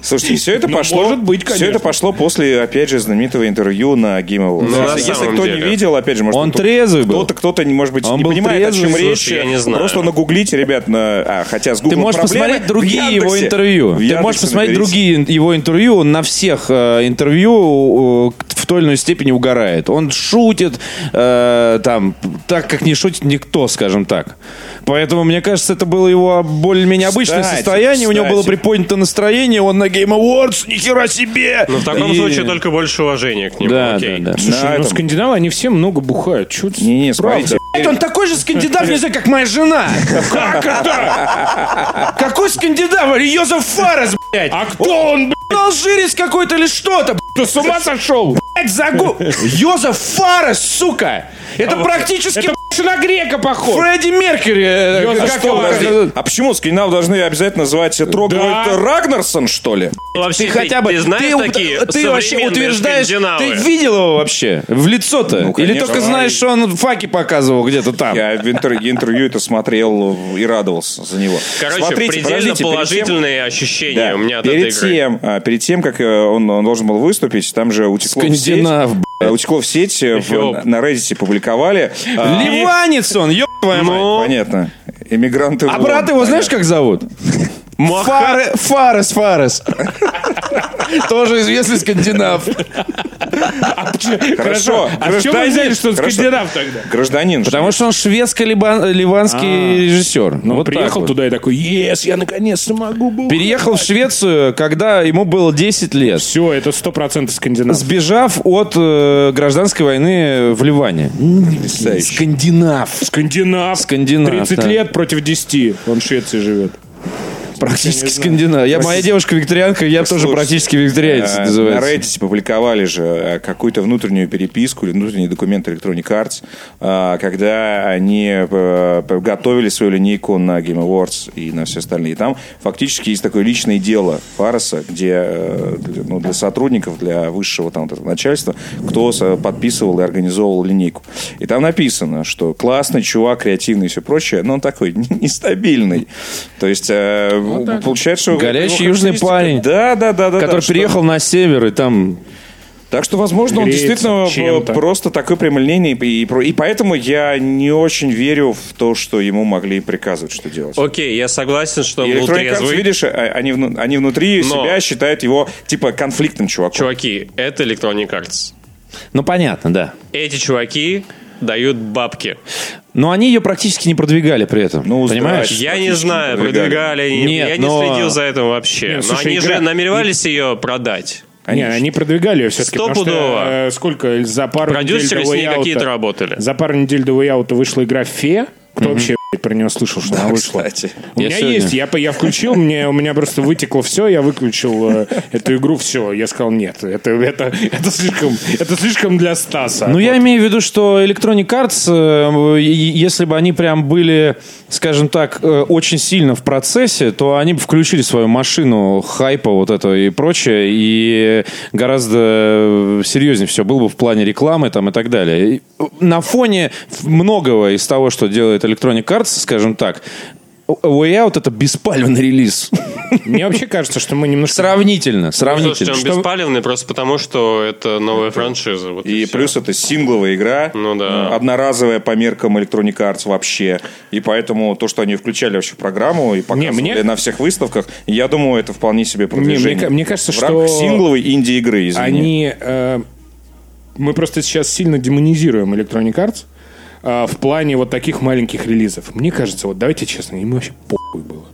Слушайте, все это Ну, пошло. может быть, Все это пошло после, опять же, знаменитого интервью на Game Awards. Ну, Если самом кто деле. не видел, опять же, может Он кто- трезвый был? Кто-то, кто-то, не может быть, Он не был понимает, о чем трезвый? речь. Слушай, я не знаю. Просто нагуглите, ребят, на... А, хотя с Ты Google можешь проблемы. посмотреть другие его интервью. Ты можешь посмотреть наберите. другие его интервью. Он на всех э, интервью э, в той или иной степени угорает. Он шутит э, там так, как не шутит никто, скажем так. Поэтому, мне кажется, это было его более-менее обычное Кстати, состояние. У него было кстати. приподнято настроение. Он на Game Awards, нихера себе! Но в таком И- случае только больше уважения к нему. Да, окей. да, да. Слушай, На ну этом- скандинавы, они все много бухают. Чё ты- Не-не, смотрите. Блядь, Он такой же скандинав, не знаю, как моя жена. Как это? Какой скандинав? Йозеф Фарес, блядь. А кто он, блядь? Алжирец какой-то или что-то, Ты с ума сошел? блядь, загу... Йозеф Фарес, сука. Это практически Это больше на грека похож. Фредди Меркьюри. э, Йозеф как что, подожди? А почему скандинавы должны обязательно называть Трогвальд Да. Рагнарсон, что ли? Вообще, Ты хотя бы... Ты знаешь ты, такие ты вообще утверждаешь... скандинавы? Ты видел его вообще? В лицо-то? Ну, Или только знаешь, что он факи показывал где-то там? Я в интер- интервью это смотрел и радовался за него. Короче, Смотрите, предельно подождите, перед тем- положительные ощущения Да, у меня от перед, этой игры. тем, а, перед тем, как э, он, он должен был выступить, там же утекло. Скандинав, э, Утекло в сеть, в- на Reddit публиковали. а, Ливанец он, еб твою мать. Понятно. Эмигранты. А брат его знаешь, как зовут? Фаре- Фарес, Фарес. Тоже известный скандинав. Хорошо, А в чем вы взяли, что он скандинав тогда? Гражданин. Потому что он шведско-ливанский режиссер. Ну, приехал туда и такой, ес, я наконец-то могу был. Переехал в Швецию, когда ему было 10 лет. Все, это сто процентов скандинав. Сбежав от э, гражданской войны в Ливане. Скандинав. Скандинав. Скандинав, 30 да. лет против 10. Он в Швеции живет. Практически скандинав. Я, моя девушка викторианка, я тоже практически викторианец э, На называется. Reddit публиковали же э, какую-то внутреннюю переписку или внутренний документ Electronic Arts, э, когда они готовили свою линейку на Game Awards и на все остальные. И там фактически есть такое личное дело Фареса, где ну, для сотрудников, для высшего там, начальства, кто подписывал и организовывал линейку. И там написано, что классный чувак, креативный и все прочее, но он такой нестабильный. То есть э, получается, что... Горячий его южный парень, Да, да, да. да Который да, что- переехал на север и там... так что, возможно, он действительно чем-то. просто такой прямолинейный. И, и, поэтому я не очень верю в то, что ему могли приказывать, что делать. Окей, я согласен, что он И был трезвый. видишь, а- они, они внутри Но- себя считают его, типа, конфликтным чуваком. Чуваки, это Electronic Arts. Ну, понятно, да. Эти чуваки дают бабки. Но они ее практически не продвигали при этом. Ну, понимаешь? Я не знаю, продвигали. продвигали. Нет, я не но- следил за этим вообще. Нет, но слушай, они игра- же намеревались ее продать. Не, они продвигали ее все-таки, потому что Стопудово. э, сколько за пару Продюсеры недель с до ней Way Out- какие-то работали. За пару недель до Way Out вышла игра «Фе». Кто вообще блядь, про нее слышал, что она вышла? кстати. У Я меня сегодня- есть, я, по- я включил, мне, у меня просто вытекло все, я выключил э, эту игру, все. Я сказал, нет, это, это, это, слишком, это слишком для Стаса. Ну, я имею в виду, что Electronic Arts, э, и- если бы они прям были, скажем так, э, очень сильно в процессе, то они бы включили свою машину хайпа вот это и прочее, и гораздо серьезнее все было бы в плане рекламы там и так далее. И На фоне многого из того, что делает Electronic Arts, скажем так, Way Out это беспалевный релиз. Мне вообще кажется, что мы немножко... Сравнительно, Слушайте, сравнительно. он Что- беспалевный просто потому, что это новая франшиза. Вот И всё. плюс это сингловая игра, Ну да. э, одноразовая по меркам Electronic Arts вообще. И поэтому то, что они включали вообще в программу и показывали мне- на всех выставках, я думаю, это вполне себе продвижение. мне- мне кажется, в рамках что сингловой инди-игры, извини. Они... э, мы просто сейчас сильно демонизируем Electronic Arts э, в плане вот таких маленьких релизов. Мне кажется, вот давайте честно, им вообще похуй было.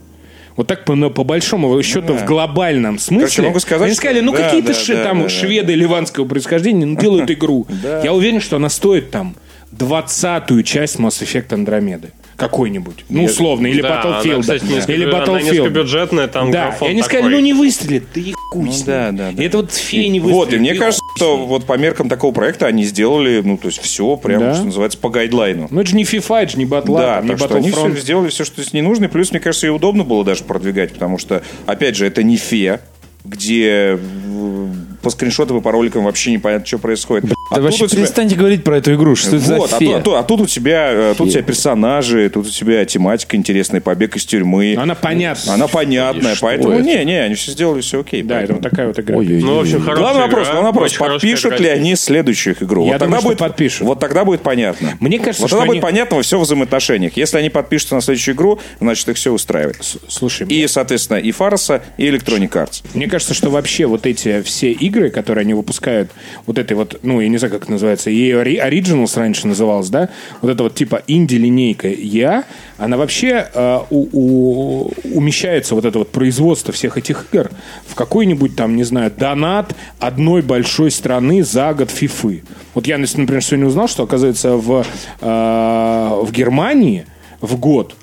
Вот так по, по большому счету в глобальном смысле. Короче, могу сказать, они сказали, ну да, какие-то да, ши- да, там да, да. шведы ливанского происхождения ну, делают игру. Я уверен, что она стоит там двадцатую часть Mass Effect Andromeda. Какой-нибудь. Ну, условно. Или Да, Battlefield. Она, кстати, несколько, или она Battlefield. низкобюджетная, там Да, и они сказали, ну не выстрелит, да и хуй ним. да, да, да. И это вот фея не выстрелит. Вот, и мне да кажется, что вот по меркам такого проекта они сделали, ну, то есть все прямо, Да. что называется, по гайдлайну. Ну это же не FIFA, это же не Battle, Да, не так что они все сделали все, что здесь не нужно. И плюс, мне кажется, и удобно было даже продвигать, потому что, опять же, это не фе, где э, по скриншотам и по роликам вообще непонятно, что происходит. А тут вообще тебя- перестаньте говорить про эту игру. Что это за вот, а, фея? тут, а а тут у тебя, э, тут у тебя персонажи, тут у тебя тематика интересная, побег из тюрьмы. Она понятна. Она понятная, что поэтому это? не, не, они все сделали все окей. Да, это поэтому- вот такая вот игра. Ну, в общем, хорошая Главный игра, вопрос, главный вопрос, подпишут ли они следующую игру? Я вот думаю, тогда что будет, подпишут. Вот тогда будет понятно. Мне кажется, вот тогда будет они- понятно во всем взаимоотношениях. Если они подпишутся на следующую игру, значит их все устраивает. Слушай, И, соответственно, и Фароса, и Electronic Arts. Мне кажется, что вообще вот эти все игры, которые они выпускают, вот этой вот, ну, я не знаю, как это называется, Ori- Originals раньше называлось, да? Вот это вот типа инди-линейка EA, она вообще э, у- у- умещается, вот это вот производство всех этих игр, в какой-нибудь там, не знаю, донат одной большой страны за год фифы. Вот я, например, сегодня узнал, что, оказывается, в, э, в Германии в год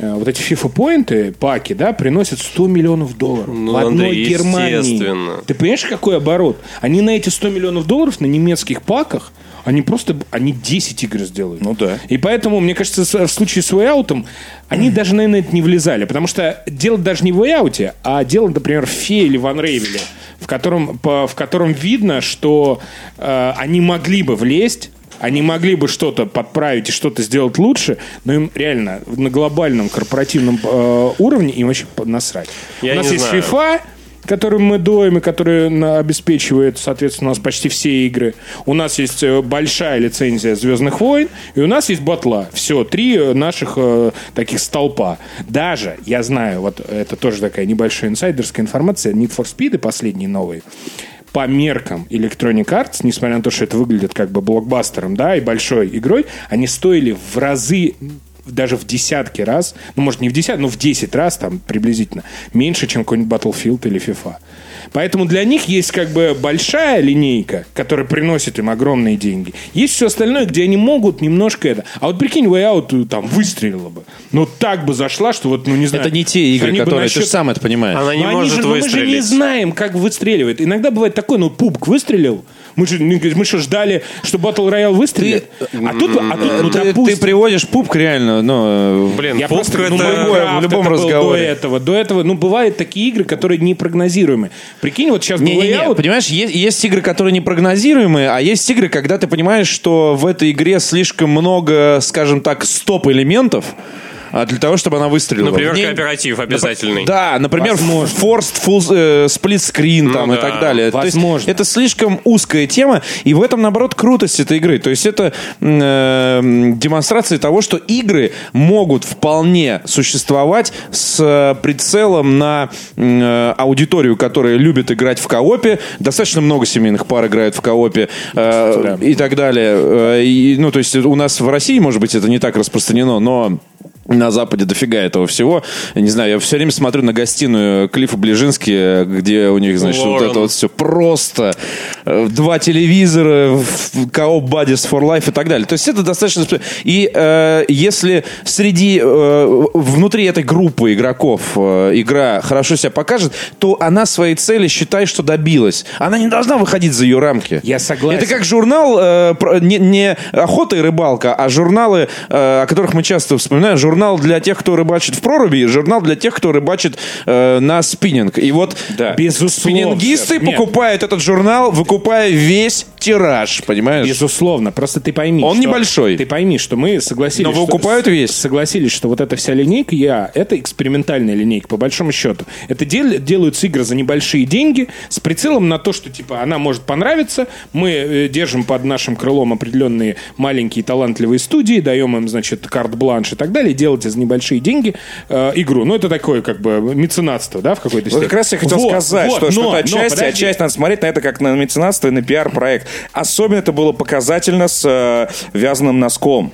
вот эти FIFA-поинты, паки, да, приносят 100 миллионов долларов Ну, в одной Андрей, Германии. Ты понимаешь, какой оборот? Они на эти 100 миллионов долларов на немецких паках, они просто, они 10 игр сделают. Ну да. И поэтому, мне кажется, в случае с Way они даже, наверное, это не влезали. Потому что дело даже не в Way а дело, например, в Фе или Ван Рейвеле, в котором, по- в котором видно, что э, они могли бы влезть, они могли бы что-то подправить и что-то сделать лучше, но им реально на глобальном корпоративном э, уровне им вообще насрать. Я У нас есть знаю. FIFA, которым мы доим и который обеспечивает, соответственно, у нас почти все игры. У нас есть э, большая лицензия Звездных войн, и у нас есть батла. Все, три э, наших э, таких столпа. Даже, я знаю, вот это тоже такая небольшая инсайдерская информация, Need for Speed последние новые, по меркам Electronic Arts, несмотря на то, что это выглядит как бы блокбастером, да, и большой игрой, они стоили в разы даже в десятки раз, ну, может, не в десятки, но в 10 раз там приблизительно, меньше, чем какой-нибудь Battlefield или FIFA. Поэтому для них есть как бы большая линейка, которая приносит им огромные деньги. Есть все остальное, где они могут немножко это. А вот прикинь, Way Out э, там выстрелила бы. Ну, так бы зашла, что вот, ну, не знаю. Это не те игры, которые... Ты насчет- же сам это понимаешь. Она не но они может же, ну, Мы же не выстрелить. знаем, как выстреливает. Иногда бывает такое, ну, пупк выстрелил. Мы же мы что, ждали, что Battle Royale выстрелит? а тут, а тут, ну, ты, допустим, ты приводишь пупк реально, ну... Блин, я пупк просто, ну, это... Minecraft в любом разговоре. До этого, до этого, ну, бывают такие игры, которые непрогнозируемы. Прикинь, вот сейчас Не-не-не, Way Out, понимаешь, есть, есть игры, которые непрогнозируемые, а есть игры, когда ты понимаешь, что в этой игре слишком много, скажем так, стоп-элементов, для того, чтобы она выстрелила. Например, ней- кооператив обязательный. Да, например, Возможно. forced full э, split screen там Ну и да, так далее. То есть возможно. это слишком узкая тема, и в этом, наоборот, крутость этой игры. То есть это э, демонстрация того, что игры могут вполне существовать с э, прицелом на э, аудиторию, которая любит играть в коопе. Достаточно много семейных пар играют в коопе э, и так далее. Э, и, ну, то есть у нас в России, может быть, это не так распространено, но на Западе дофига этого всего. Я не знаю, я все время смотрю на гостиную Клиффа Ближински, где у них, значит, вот Лорен. это вот все просто. Э, Два телевизора, кооп Buddies for Life и так далее. То есть это достаточно... И э, если среди... э, внутри этой группы игроков э, игра хорошо себя покажет, то она своей цели, считай, что добилась. Она не должна выходить за ее рамки. Я согласен. Это как журнал, э, не, не охота и рыбалка, а журналы, э, о которых мы часто вспоминаем. Журнал для тех, кто рыбачит в проруби, и журнал для тех, кто рыбачит э, на спиннинг. И вот Да. Безусловно. спиннингисты Нет. покупают этот журнал, выкупая весь тираж, понимаешь? Безусловно. Просто ты пойми. Он что- небольшой. Ты пойми, что мы согласились. Но что- выкупают весь. Согласились, что вот эта вся линейка я, это экспериментальная линейка, по большому счету. Это дел- делаются игры за небольшие деньги, с прицелом на то, что типа она может понравиться. Мы э, держим под нашим крылом определенные маленькие талантливые студии, даем им, значит, карт-бланш и так далее, делать за небольшие деньги э, игру. Ну, это такое, как бы, меценатство, да, в какой-то Вот степени. как раз я хотел Вот, сказать, вот, что, но- что это но, отчасти, подожди. отчасти надо смотреть на это как на меценатство и на пиар-проект. Особенно это было показательно с э, вязаным носком.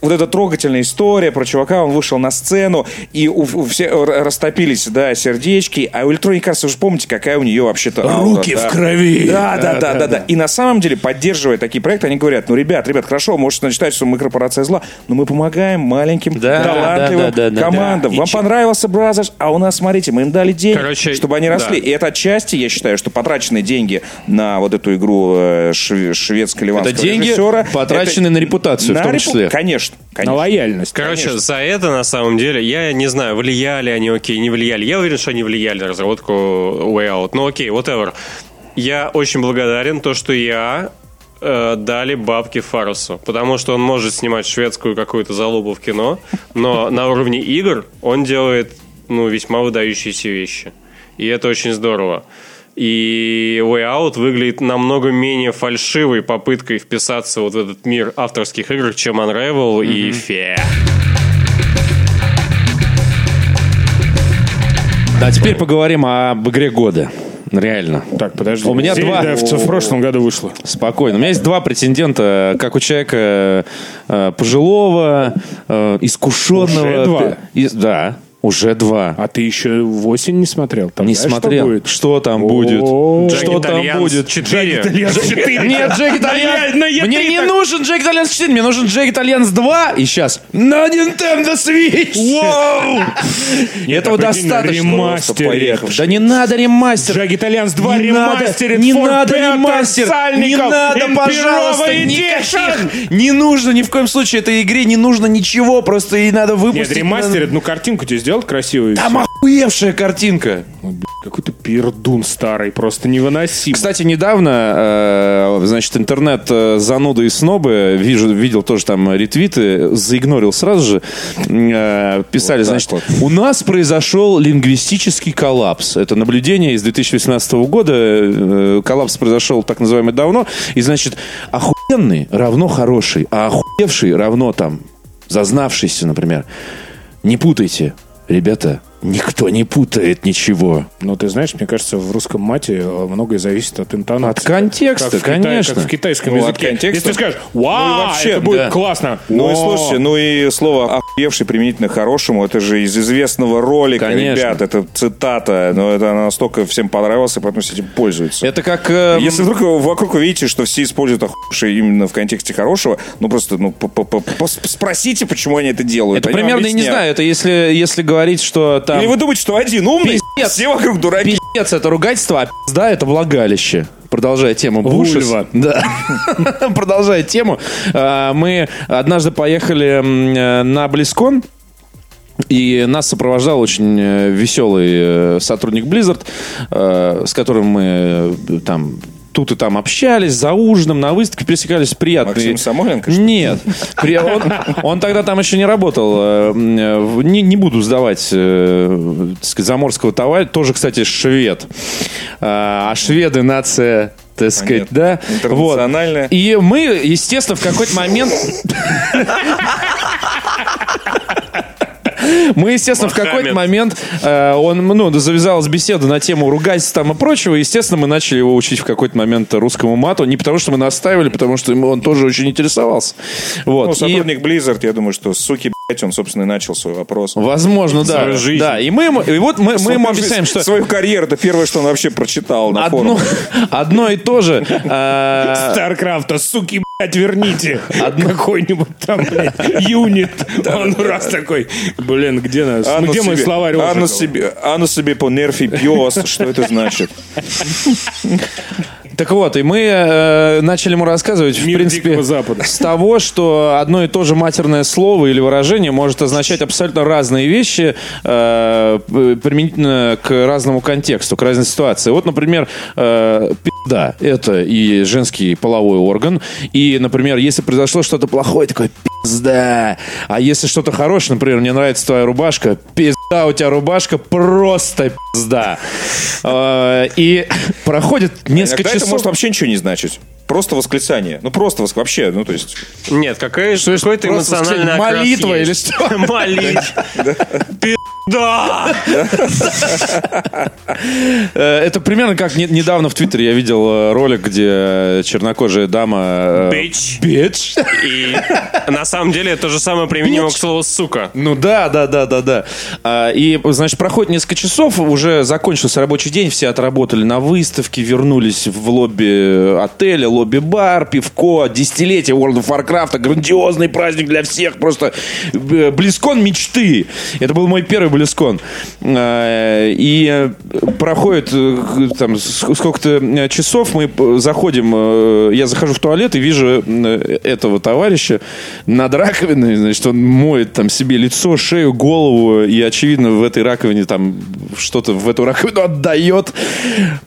Вот эта трогательная история про чувака, он вышел на сцену, и у, у все р- растопились, да, сердечки, а у Electronic Arts, вы же помните, какая у нее вообще-то Руки да. в крови. Да, да, да, да, да. И на самом деле, поддерживая такие проекты, они говорят, ну, ребят, ребят, хорошо, можете считать, что мы корпорация зла, но мы помогаем маленьким, Да, талантливым да, да, да, да, командам. да. Вам И че- понравился Brothers, а у нас, смотрите, мы им дали денег, Короче, чтобы они росли. да. И это отчасти, я считаю, что потраченные деньги на вот эту игру э, шве- шведско-ливанского Это деньги, режиссера, потраченные на репутацию в том репу- числе. Конечно, На конечно. лояльность. Короче, за это на самом деле, я не знаю, влияли они, окей, не влияли. Я уверен, что они влияли на разработку Way Out. Ну окей, whatever. Я очень благодарен то, что я э, дали бабки Фарусу, потому что он может снимать шведскую какую-то залупу в кино, но на уровне игр он делает ну, весьма выдающиеся вещи. И это очень здорово. И Way Out выглядит намного менее фальшивой попыткой вписаться вот в этот мир авторских игр, чем Unravel и Fe. Да, теперь поговорим об игре года. Реально. Так, подожди. У меня два. Zelda в, в прошлом году вышла. Спокойно. У меня есть два претендента, как у человека э, пожилого, э, искушенного. Уже два? И- да, уже два. А ты еще в осень не смотрел? Там Не знаешь, смотрел. Что будет? Что там будет? Что там будет? 4. Нет, Jagged Alliance. На E3 Мне не нужен Jagged Alliance 4, мне нужен Jagged Alliance 2. И сейчас на Nintendo Switch. Воу! Этого достаточно. ремастере. Поехал. Да не надо ремастер. Джаг Итальянс 2 Не надо, ремастерит не надо ремастер, не надо, пожалуйста, никаких, не нужно ни в коем случае этой игре, не нужно ничего, просто и надо Нет, выпустить. ремастерит, ну картинку тебе сделать красивую. и Там всё. охуевшая картинка. Какой-то пердун старый, просто невыносим. Кстати, недавно, э, значит, интернет э, зануды и снобы, вижу, видел тоже там ретвиты, заигнорил сразу же, э, писали, Вот значит, вот. у нас произошел лингвистический коллапс. Это наблюдение из 2018 года. Э, коллапс произошел так называемый давно. И, значит, охуенный равно хороший, а охуевший равно там зазнавшийся, например. Не путайте, ребята, никто не путает ничего. Но ты знаешь, мне кажется, в русском мате э, многое зависит от интонации. От контекста, Как Китае- конечно. как в китайском Ну, от языке. контекста. Если ты скажешь, вау, Ну и вообще, это будет да. классно. Ну и О, слушайте, ну и слово охуевший применительно хорошему, это же из известного ролика, Конечно. ребят, это цитата, но это она настолько всем понравилась, и поэтому с этим пользуются. Это как... э, Если вдруг вокруг вы видите, что все используют охуевший именно в контексте хорошего, ну просто ну, спросите, почему они это делают. Это Они примерно, я не знаю, это если, если говорить, что там... Или вы думаете, что один умный, Пиздец. все вокруг дураки. Пиздец, это ругательство, а пизда это влагалище. Продолжая тему Буша. Вульва. Да. Продолжая тему. а, Мы однажды поехали э, на Близкон. И нас сопровождал очень э, веселый э, сотрудник Blizzard, э, с которым мы э, там тут и там общались, за ужином, на выставке пересекались приятные... Максим Самойленко? Нет. При- Он, он тогда там еще не работал. э, э, Не, не буду сдавать э, так сказать, заморского товарища. Тоже, кстати, швед. А а шведы нация так сказать, да? Интернациональная. Вот. И мы, естественно, в какой-то момент... Мы, естественно, в какой-то момент э, он, ну, завязалась беседа на тему ругательств там и прочего. Естественно, мы начали его учить в какой-то момент русскому мату. Не потому, что мы настаивали, потому что он тоже очень интересовался. Вот. Ну, И- сотрудник Blizzard, я думаю, что суки, он, собственно, и начал свой вопрос. Возможно, да. Свою жизнь. Да, и мы, ему- и вот мы, мы ему объясняем, что Свою карьеру, это первое, что он вообще прочитал на одно, форуме. одно и то же. э, Старкрафта, суки, блядь, верните. Какой-нибудь там, блядь, юнит. Он раз такой, блин, где нас? А Ну, где мой словарь а Ожегова? себе, а ну себе по нерфи пьес, что это значит? Так вот, и мы э, начали ему рассказывать, в Мир принципе, Дикого Запада. с того, что одно и то же матерное слово или выражение может означать абсолютно разные вещи э, применительно к разному контексту, к разной ситуации. Вот, например, э, пизда – это и женский половой орган. И, например, если произошло что-то плохое, такое пизда. А если что-то хорошее, например, мне нравится твоя рубашка, пизда у тебя рубашка, просто пизда. Э, И проходит несколько Иногда это часов. может вообще ничего не значить. Просто восклицание. Ну, просто воск- вообще, ну, то есть... Нет, какая же какой-то просто эмоциональный сказать, окрас молитва или есть. что? Молитва. Пизда! Э, Это примерно как не- недавно в Твиттере я видел э, ролик, где чернокожая дама... э, Бич. Бич. И на самом деле это то же самое применимо к слову «сука». Ну да, да, да, да, да. А, И, значит, проходит несколько часов, уже закончился рабочий день, все отработали на выставке, вернулись в лобби отеля, лобби-бар, пивко, десятилетие World of Warcraft, грандиозный праздник для всех, просто э, близкон мечты. Это был мой первый близкон. А, И э, проходит э, там сколько-то э, часов, мы э, заходим, э, я захожу в туалет и вижу э, этого товарища над раковиной, значит, он моет там себе лицо, шею, голову, и, очевидно, в этой раковине там что-то в эту раковину отдает,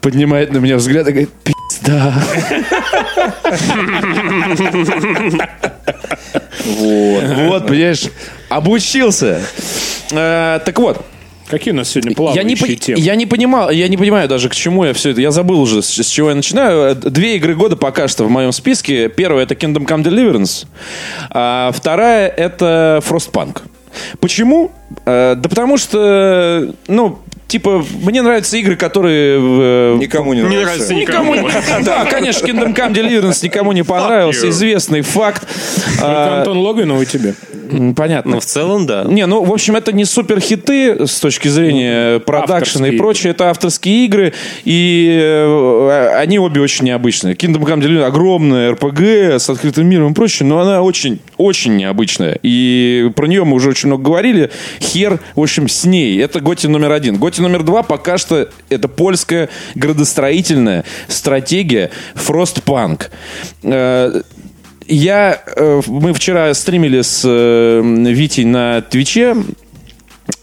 поднимает на меня взгляд и говорит, пизда. Вот. Вот, понимаешь, обучился. Э, Так вот, Какие у нас сегодня я плавающие не, пон- темы? я не понимал, я не понимаю даже, к чему я все это. Я забыл уже, с, с чего я начинаю. Э, Две игры года пока что в моем списке. Первая это Kingdom Come Deliverance, а вторая это Frostpunk. Почему? Э, Да потому что, ну, типа, мне нравятся игры, которые... э, Никому не Не нравится Никому. Да, конечно, Kingdom Come Deliverance никому не понравился. Известный факт. Только А, Антон Логвинов и тебе. Понятно. Ну, в целом, да. Не, ну, в общем, это не супер хиты с точки зрения продакшена и прочее. Это авторские игры, и э, они обе очень необычные. Kingdom Come Deliverance огромная RPG с открытым миром и прочее, но она очень, очень необычная. И про нее мы уже очень много говорили. Хер, в общем, с ней. Это Готи номер один. Готи номер два пока что это польская градостроительная стратегия Frostpunk. Э, я, э, мы вчера стримили с э, Витей на Твиче,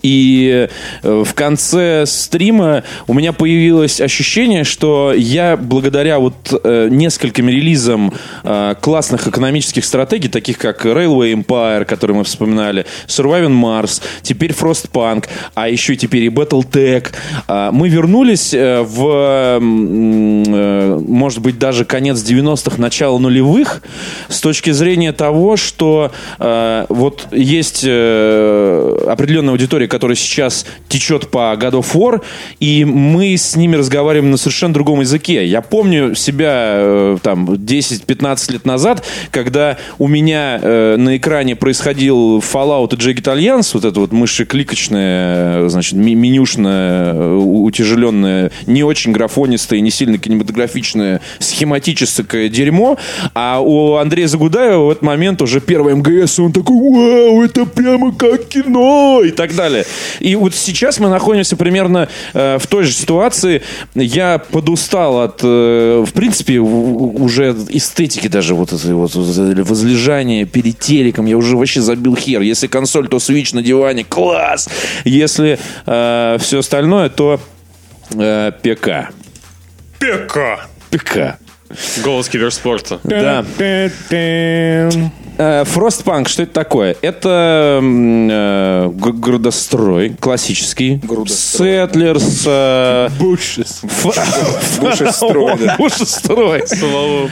И э, в конце стрима у меня появилось ощущение, что я благодаря вот э, нескольким релизам э, классных экономических стратегий, таких как Railway Empire, который мы вспоминали, Surviving Mars, теперь Frostpunk, а еще теперь и Battletech, э, мы вернулись э, в, э, может быть, даже конец 90-х, начало нулевых, с точки зрения того, что вот есть определенная аудитория, которая сейчас течет по God of War, и мы с ними разговариваем на совершенно другом языке. Я помню себя э, там 10-15 лет назад, когда у меня э, на экране происходил Fallout и Jagged Alliance, вот это вот мышекликочное, э, значит, менюшное, э, утяжеленное, не очень графонистое, не сильно кинематографичное, схематическое дерьмо, а у Андрея Загудаева в этот момент уже первый МГС, он такой, вау, это прямо как кино, и так далее. И вот сейчас мы находимся примерно э, в той же ситуации. Я подустал от, э, в принципе, у- уже эстетики даже вот этой вот возлежания перед телеком. Я уже вообще забил хер. Если консоль, то Switch на диване, класс! Если все остальное, то э, ПК. ПК. ПК. Голос киберспорта. Да. Э, Frostpunk, что это такое? Это э, градострой классический. Градострой. Settlers. э, Бушес. Бушестрой,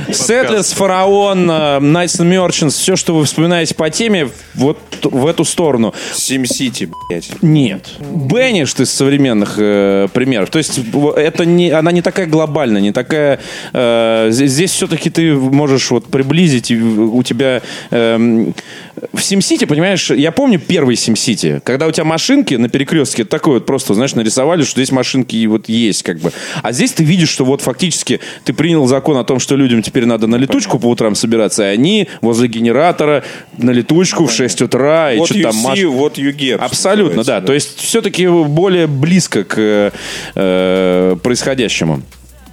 Settlers, Фараон, э, and Merchants, все, что вы вспоминаете по теме, вот в эту сторону. SimCity, блядь. Нет. Banished из современных э, примеров. То есть это не, она не такая глобальная, не такая... э, здесь здесь все-таки ты можешь вот приблизить, и у тебя... эм, в SimCity, понимаешь, я помню первый SimCity, когда у тебя машинки на перекрестке такой вот просто, знаешь, нарисовали, что здесь машинки вот есть как бы. А здесь ты видишь, что вот фактически ты принял закон о том, что людям теперь надо на летучку по утрам собираться, и они возле генератора на летучку в 6 утра, и что-то там маш- вот you get. Абсолютно, да. называется, То есть все-таки более близко к э, происходящему.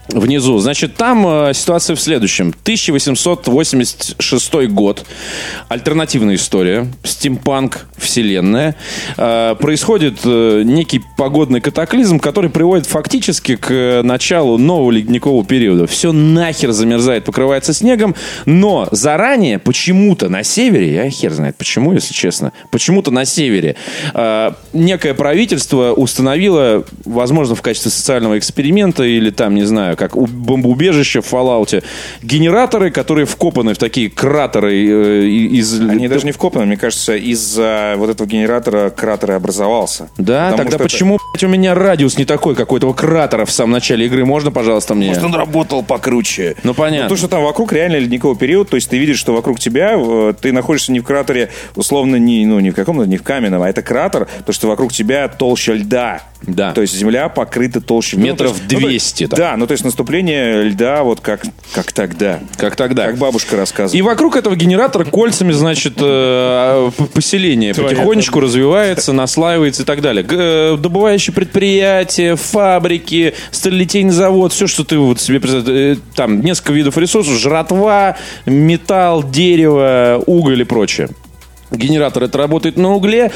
Внизу. Значит, там э, ситуация в следующем. 1886 год. Альтернативная история. Стимпанк, вселенная. Э, происходит э, некий погодный катаклизм, который приводит фактически к э, началу нового ледникового периода. Все нахер замерзает, покрывается снегом, но заранее почему-то на севере, я хер знает почему, если честно, почему-то на севере э, некое правительство установило, возможно, в качестве социального эксперимента или там, не знаю, как у бомбоубежище в Fallout, генераторы, которые вкопаны в такие кратеры э, из... Они даже не вкопаны, мне кажется, из-за вот этого генератора кратер и образовался. Да, Потому тогда что это- почему, блядь, у меня радиус не такой, как у этого кратера в самом начале игры? Можно, пожалуйста, мне? Может, он работал покруче. Ну, понятно. Ну, то, что там вокруг реально ледниковый период, то есть ты видишь, что вокруг тебя, э, ты находишься не в кратере, условно, не, ну, не в каком-то, не в каменном, а это кратер, то, что вокруг тебя толща льда. Да. То есть земля покрыта толщей льда. Метров Ну, то есть- ну, то 200 есть- там. Да, ну, то есть наступление льда вот как, как тогда. Как тогда. Как бабушка рассказывала. И вокруг этого генератора кольцами, значит, э, п- поселение потихонечку развивается, наслаивается и так далее. Г- э, Добывающие предприятия, фабрики, сталелитейный завод, все, что ты вот себе представляешь. Э, Там несколько видов ресурсов, жратва, металл, дерево, уголь и прочее. Генератор это работает на угле,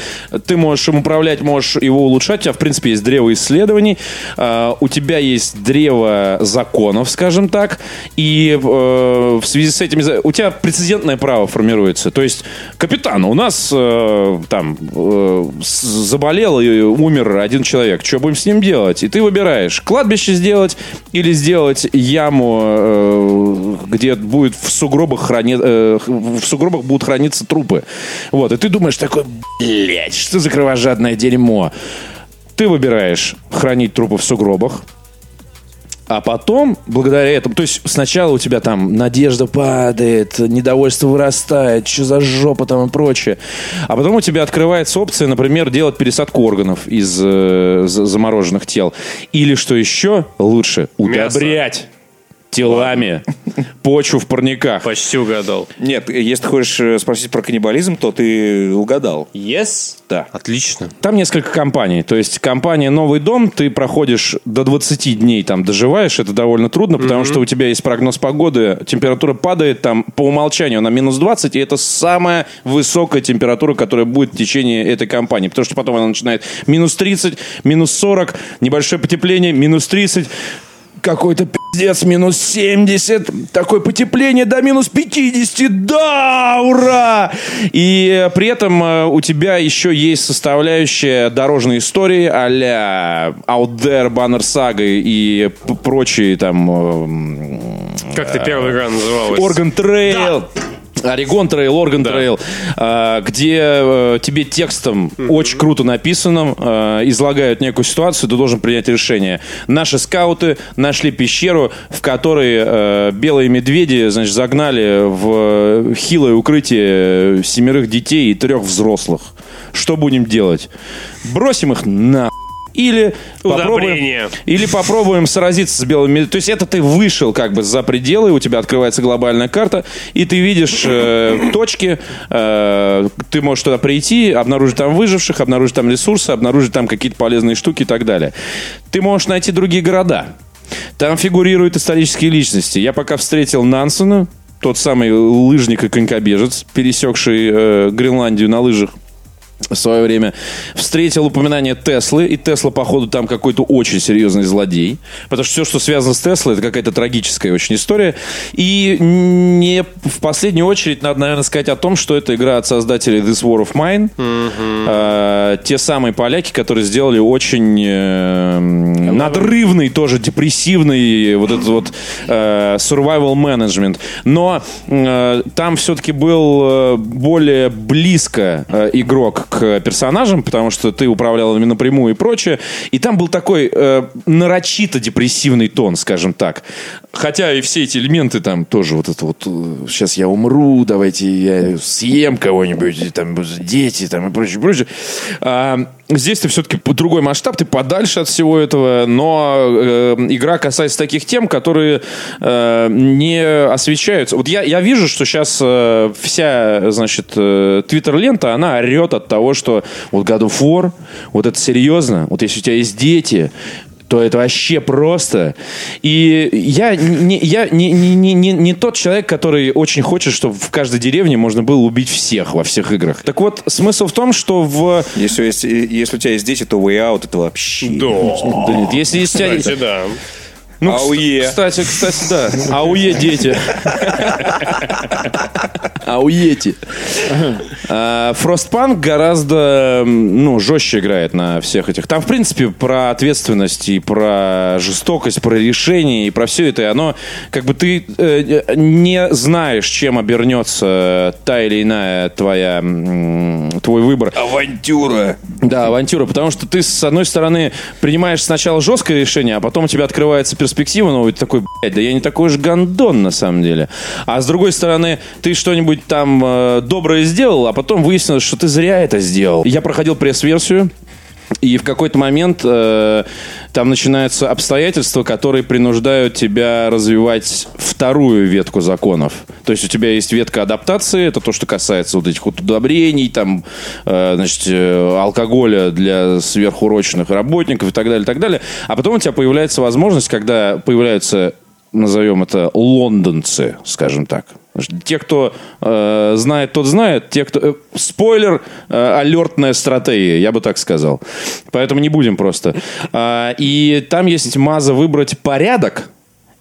ты можешь им управлять, можешь его улучшать. У тебя, в принципе, есть древо исследований, а, у тебя есть древо законов, скажем так, и э, в связи с этим у тебя прецедентное право формируется. То есть, капитан, у нас э, там э, заболел и умер один человек, что будем с ним делать? И ты выбираешь, кладбище сделать или сделать яму, где будет в сугробах храни- в сугробах будут храниться трупы. Вот, и ты думаешь такой, блядь, что за кровожадное дерьмо? Ты выбираешь хранить трупы в сугробах, а потом, благодаря этому, то есть сначала у тебя там надежда падает, недовольство вырастает, что за жопа там и прочее. А потом у тебя открывается опция, например, делать пересадку органов из э, за- замороженных тел. Или, что еще лучше, удобрять телами почву в парниках. Почти угадал. Нет, если ты хочешь э, спросить про каннибализм, то ты угадал. Yes? Да. Отлично. Там несколько компаний. То есть компания «Новый дом», ты проходишь до 20 дней, там доживаешь, это довольно трудно, потому что у тебя есть прогноз погоды, температура падает там по умолчанию на минус 20, и это самая высокая температура, которая будет в течение этой кампании. Потому что потом она начинает минус 30, минус 40, небольшое потепление, минус 30, какой-то пиздец, минус 70, такое потепление до минус 50, да, ура! И э, при этом э, у тебя еще есть составляющая дорожной истории а-ля Out There, Banner Saga и прочие там Как ты первая игра называлась? Organ Trail. Oregon Trail, Organ Trail, а, где э, тебе текстом очень круто написанным э, излагают некую ситуацию, ты должен принять решение. Наши скауты нашли пещеру, в которой э, белые медведи, значит, загнали в хилое укрытие семерых детей и трех взрослых. Что будем делать? Бросим их на или попробуем, или попробуем сразиться с белыми. То есть это ты вышел как бы за пределы, у тебя открывается глобальная карта, и ты видишь э, точки, э, ты можешь туда прийти, обнаружить там выживших, обнаружить там ресурсы, обнаружить там какие-то полезные штуки и так далее. Ты можешь найти другие города. Там фигурируют исторические личности. Я пока встретил Нансона, тот самый лыжник и конькобежец, пересекший э, Гренландию на лыжах в свое время встретил упоминание Теслы, и Тесла, походу, там какой-то очень серьезный злодей, потому что все, что связано с Теслой, это какая-то трагическая очень история. И не в последнюю очередь надо, наверное, сказать о том, что это игра от создателей This War of Mine. Э, те самые поляки, которые сделали очень э, надрывный, тоже депрессивный вот этот вот э, survival management. Но э, там все-таки был э, более близко э, игрок к персонажам, потому что ты управлял ими напрямую и прочее. И там был такой э, нарочито депрессивный тон, скажем так. Хотя и все эти элементы там тоже вот это вот сейчас я умру, давайте я съем кого-нибудь, там дети там и прочее, прочее. А, здесь ты все-таки другой масштаб, ты подальше от всего этого, но э, игра касается таких тем, которые э, не освещаются. Вот я, я вижу, что сейчас э, вся, значит, э, твиттер-лента, она орет от того, что вот God of War, вот это серьезно, вот если у тебя есть дети, то это вообще просто. И я не, я не, не, не, не, не тот человек, который очень хочет, чтобы в каждой деревне можно было убить всех во всех играх. Так вот, смысл в том, что в... Если, есть- если у тебя есть дети, то Way Out это вообще... Да нет, если есть... у тебя- Кстати, да. Ну, Ауе. Кстати, кстати, да. Ауе дети. Ауети. А, Frostpunk гораздо ну, жестче играет на всех этих. Там, в принципе, про ответственность и про жестокость, про решение и про все это. И оно, как бы ты э, не знаешь, чем обернется та или иная твоя, твой выбор. Авантюра. Да, авантюра, потому что ты, с одной стороны, принимаешь сначала жесткое решение, а потом у тебя открывается перспектива, и ты такой, блядь, да я не такой уж гондон, на самом деле. А с другой стороны, ты что-нибудь там э, доброе сделал, а потом выяснилось, что ты зря это сделал. Я проходил пресс-версию, и в какой-то момент э, там начинаются обстоятельства, которые принуждают тебя развивать вторую ветку законов. То есть у тебя есть ветка адаптации, это то, что касается вот этих вот удобрений, там, э, значит, э, алкоголя для сверхурочных работников и так далее, и так далее. А потом у тебя появляется возможность, когда появляются, назовем это, лондонцы, скажем так. Те, кто э, знает, тот знает. Те, кто... э, спойлер, э, алертная стратегия, я бы так сказал. Поэтому не будем просто. А, и там есть маза выбрать порядок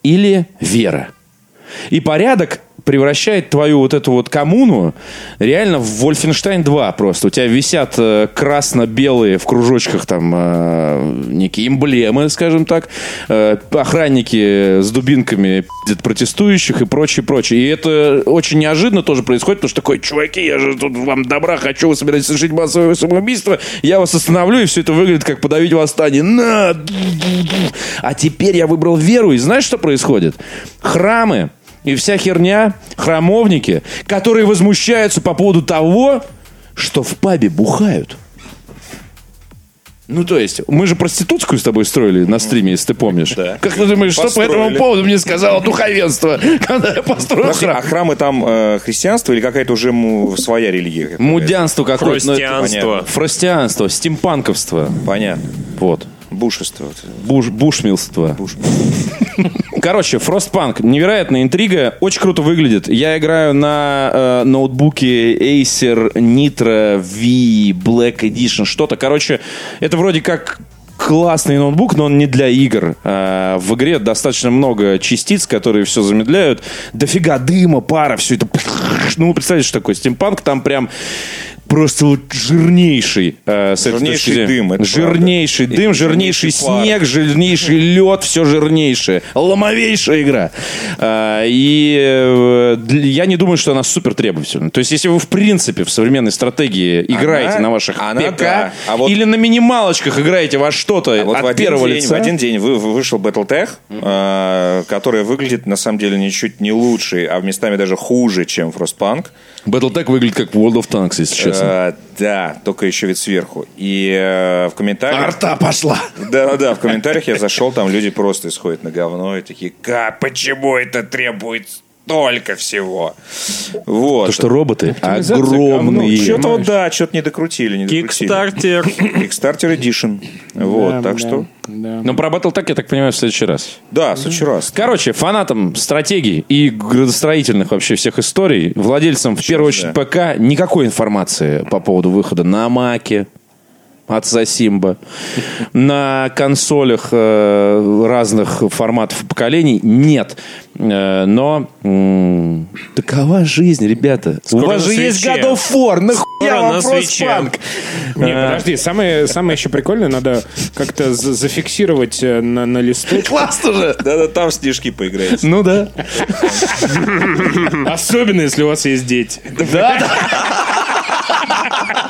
или вера. И порядок превращает твою вот эту вот коммуну реально в Wolfenstein 2 просто. У тебя висят э, красно-белые в кружочках там э, некие эмблемы, скажем так. Э, охранники с дубинками пиздят протестующих и прочее, прочее. И это очень неожиданно тоже происходит, потому что такой, чуваки, я же тут вам добра хочу, вы собираетесь совершить массовое самоубийство, я вас остановлю, и все это выглядит как подавить восстание. На! А теперь я выбрал веру, и знаешь, что происходит? Храмы и вся херня, храмовники, которые возмущаются по поводу того, что в пабе бухают. Ну, то есть, мы же проститутскую с тобой строили на стриме, если ты помнишь. Да. Как ты думаешь, что по Построили. этому поводу мне сказало духовенство, когда я построил храм? а храмы там э, христианство или какая-то уже му- своя религия? Мудянство какое-то. ну, Христианство. Фростианство, стимпанковство. Понятно. Вот. Бушество. Буш, бушмилство. Короче, Frostpunk. Невероятная интрига. Очень круто выглядит. Я играю на э, ноутбуке Acer Nitro V Black Edition. Что-то. Короче, это вроде как классный ноутбук, но он не для игр. Э, в игре достаточно много частиц, которые все замедляют. Дофига дыма, пара, все это... Ну, вы представляете, что такое стимпанк? Там прям просто вот жирнейший. э, с этой Жирнейший зрения. дым, это Жирнейший правда. дым, И жирнейший жирнейший снег, жирнейший лед, все жирнейшее. Ломовейшая игра. А, И э, я не думаю, что она супер требовательна. То есть, если вы в принципе в современной стратегии играете на ваших она ПК да. А вот- или на минималочках играете во что-то А вот от в один, первого день, лица. в один день вы, вы- вышел Battletech, э, который выглядит на самом деле ничуть не лучше, а местами даже хуже, чем Frostpunk. Battletech выглядит как World of Tanks, если честно. Э, да, только еще вид сверху. И э, в комментариях... Арта пошла. Да, да, в комментариях я зашел, там люди просто исходят на говно и такие, как, почему это требует столько всего? Вот. То, что роботы огромные. Что-то вот, да, что-то не докрутили, не докрутили. Кикстартер. Kickstarter Edition. Вот, Да, так да, что... да. Но про Battletech, я так понимаю, в следующий раз. Да, в следующий раз. Короче, фанатам стратегий и градостроительных вообще всех историй, владельцам в первую очередь да. ПК, никакой информации по поводу выхода на Маке, отца Симба, на консолях э, разных форматов и поколений нет. Э, но м, такова жизнь, ребята. У Скоро вас на же есть свече. God of War, нахуя вам. Frostpunk? Не, подожди, самое, самое еще прикольное, надо как-то за- зафиксировать э, на, на листочке. Классно же! Да-да, там снежки поиграете. Ну да. Особенно, если у вас есть дети. Да, да.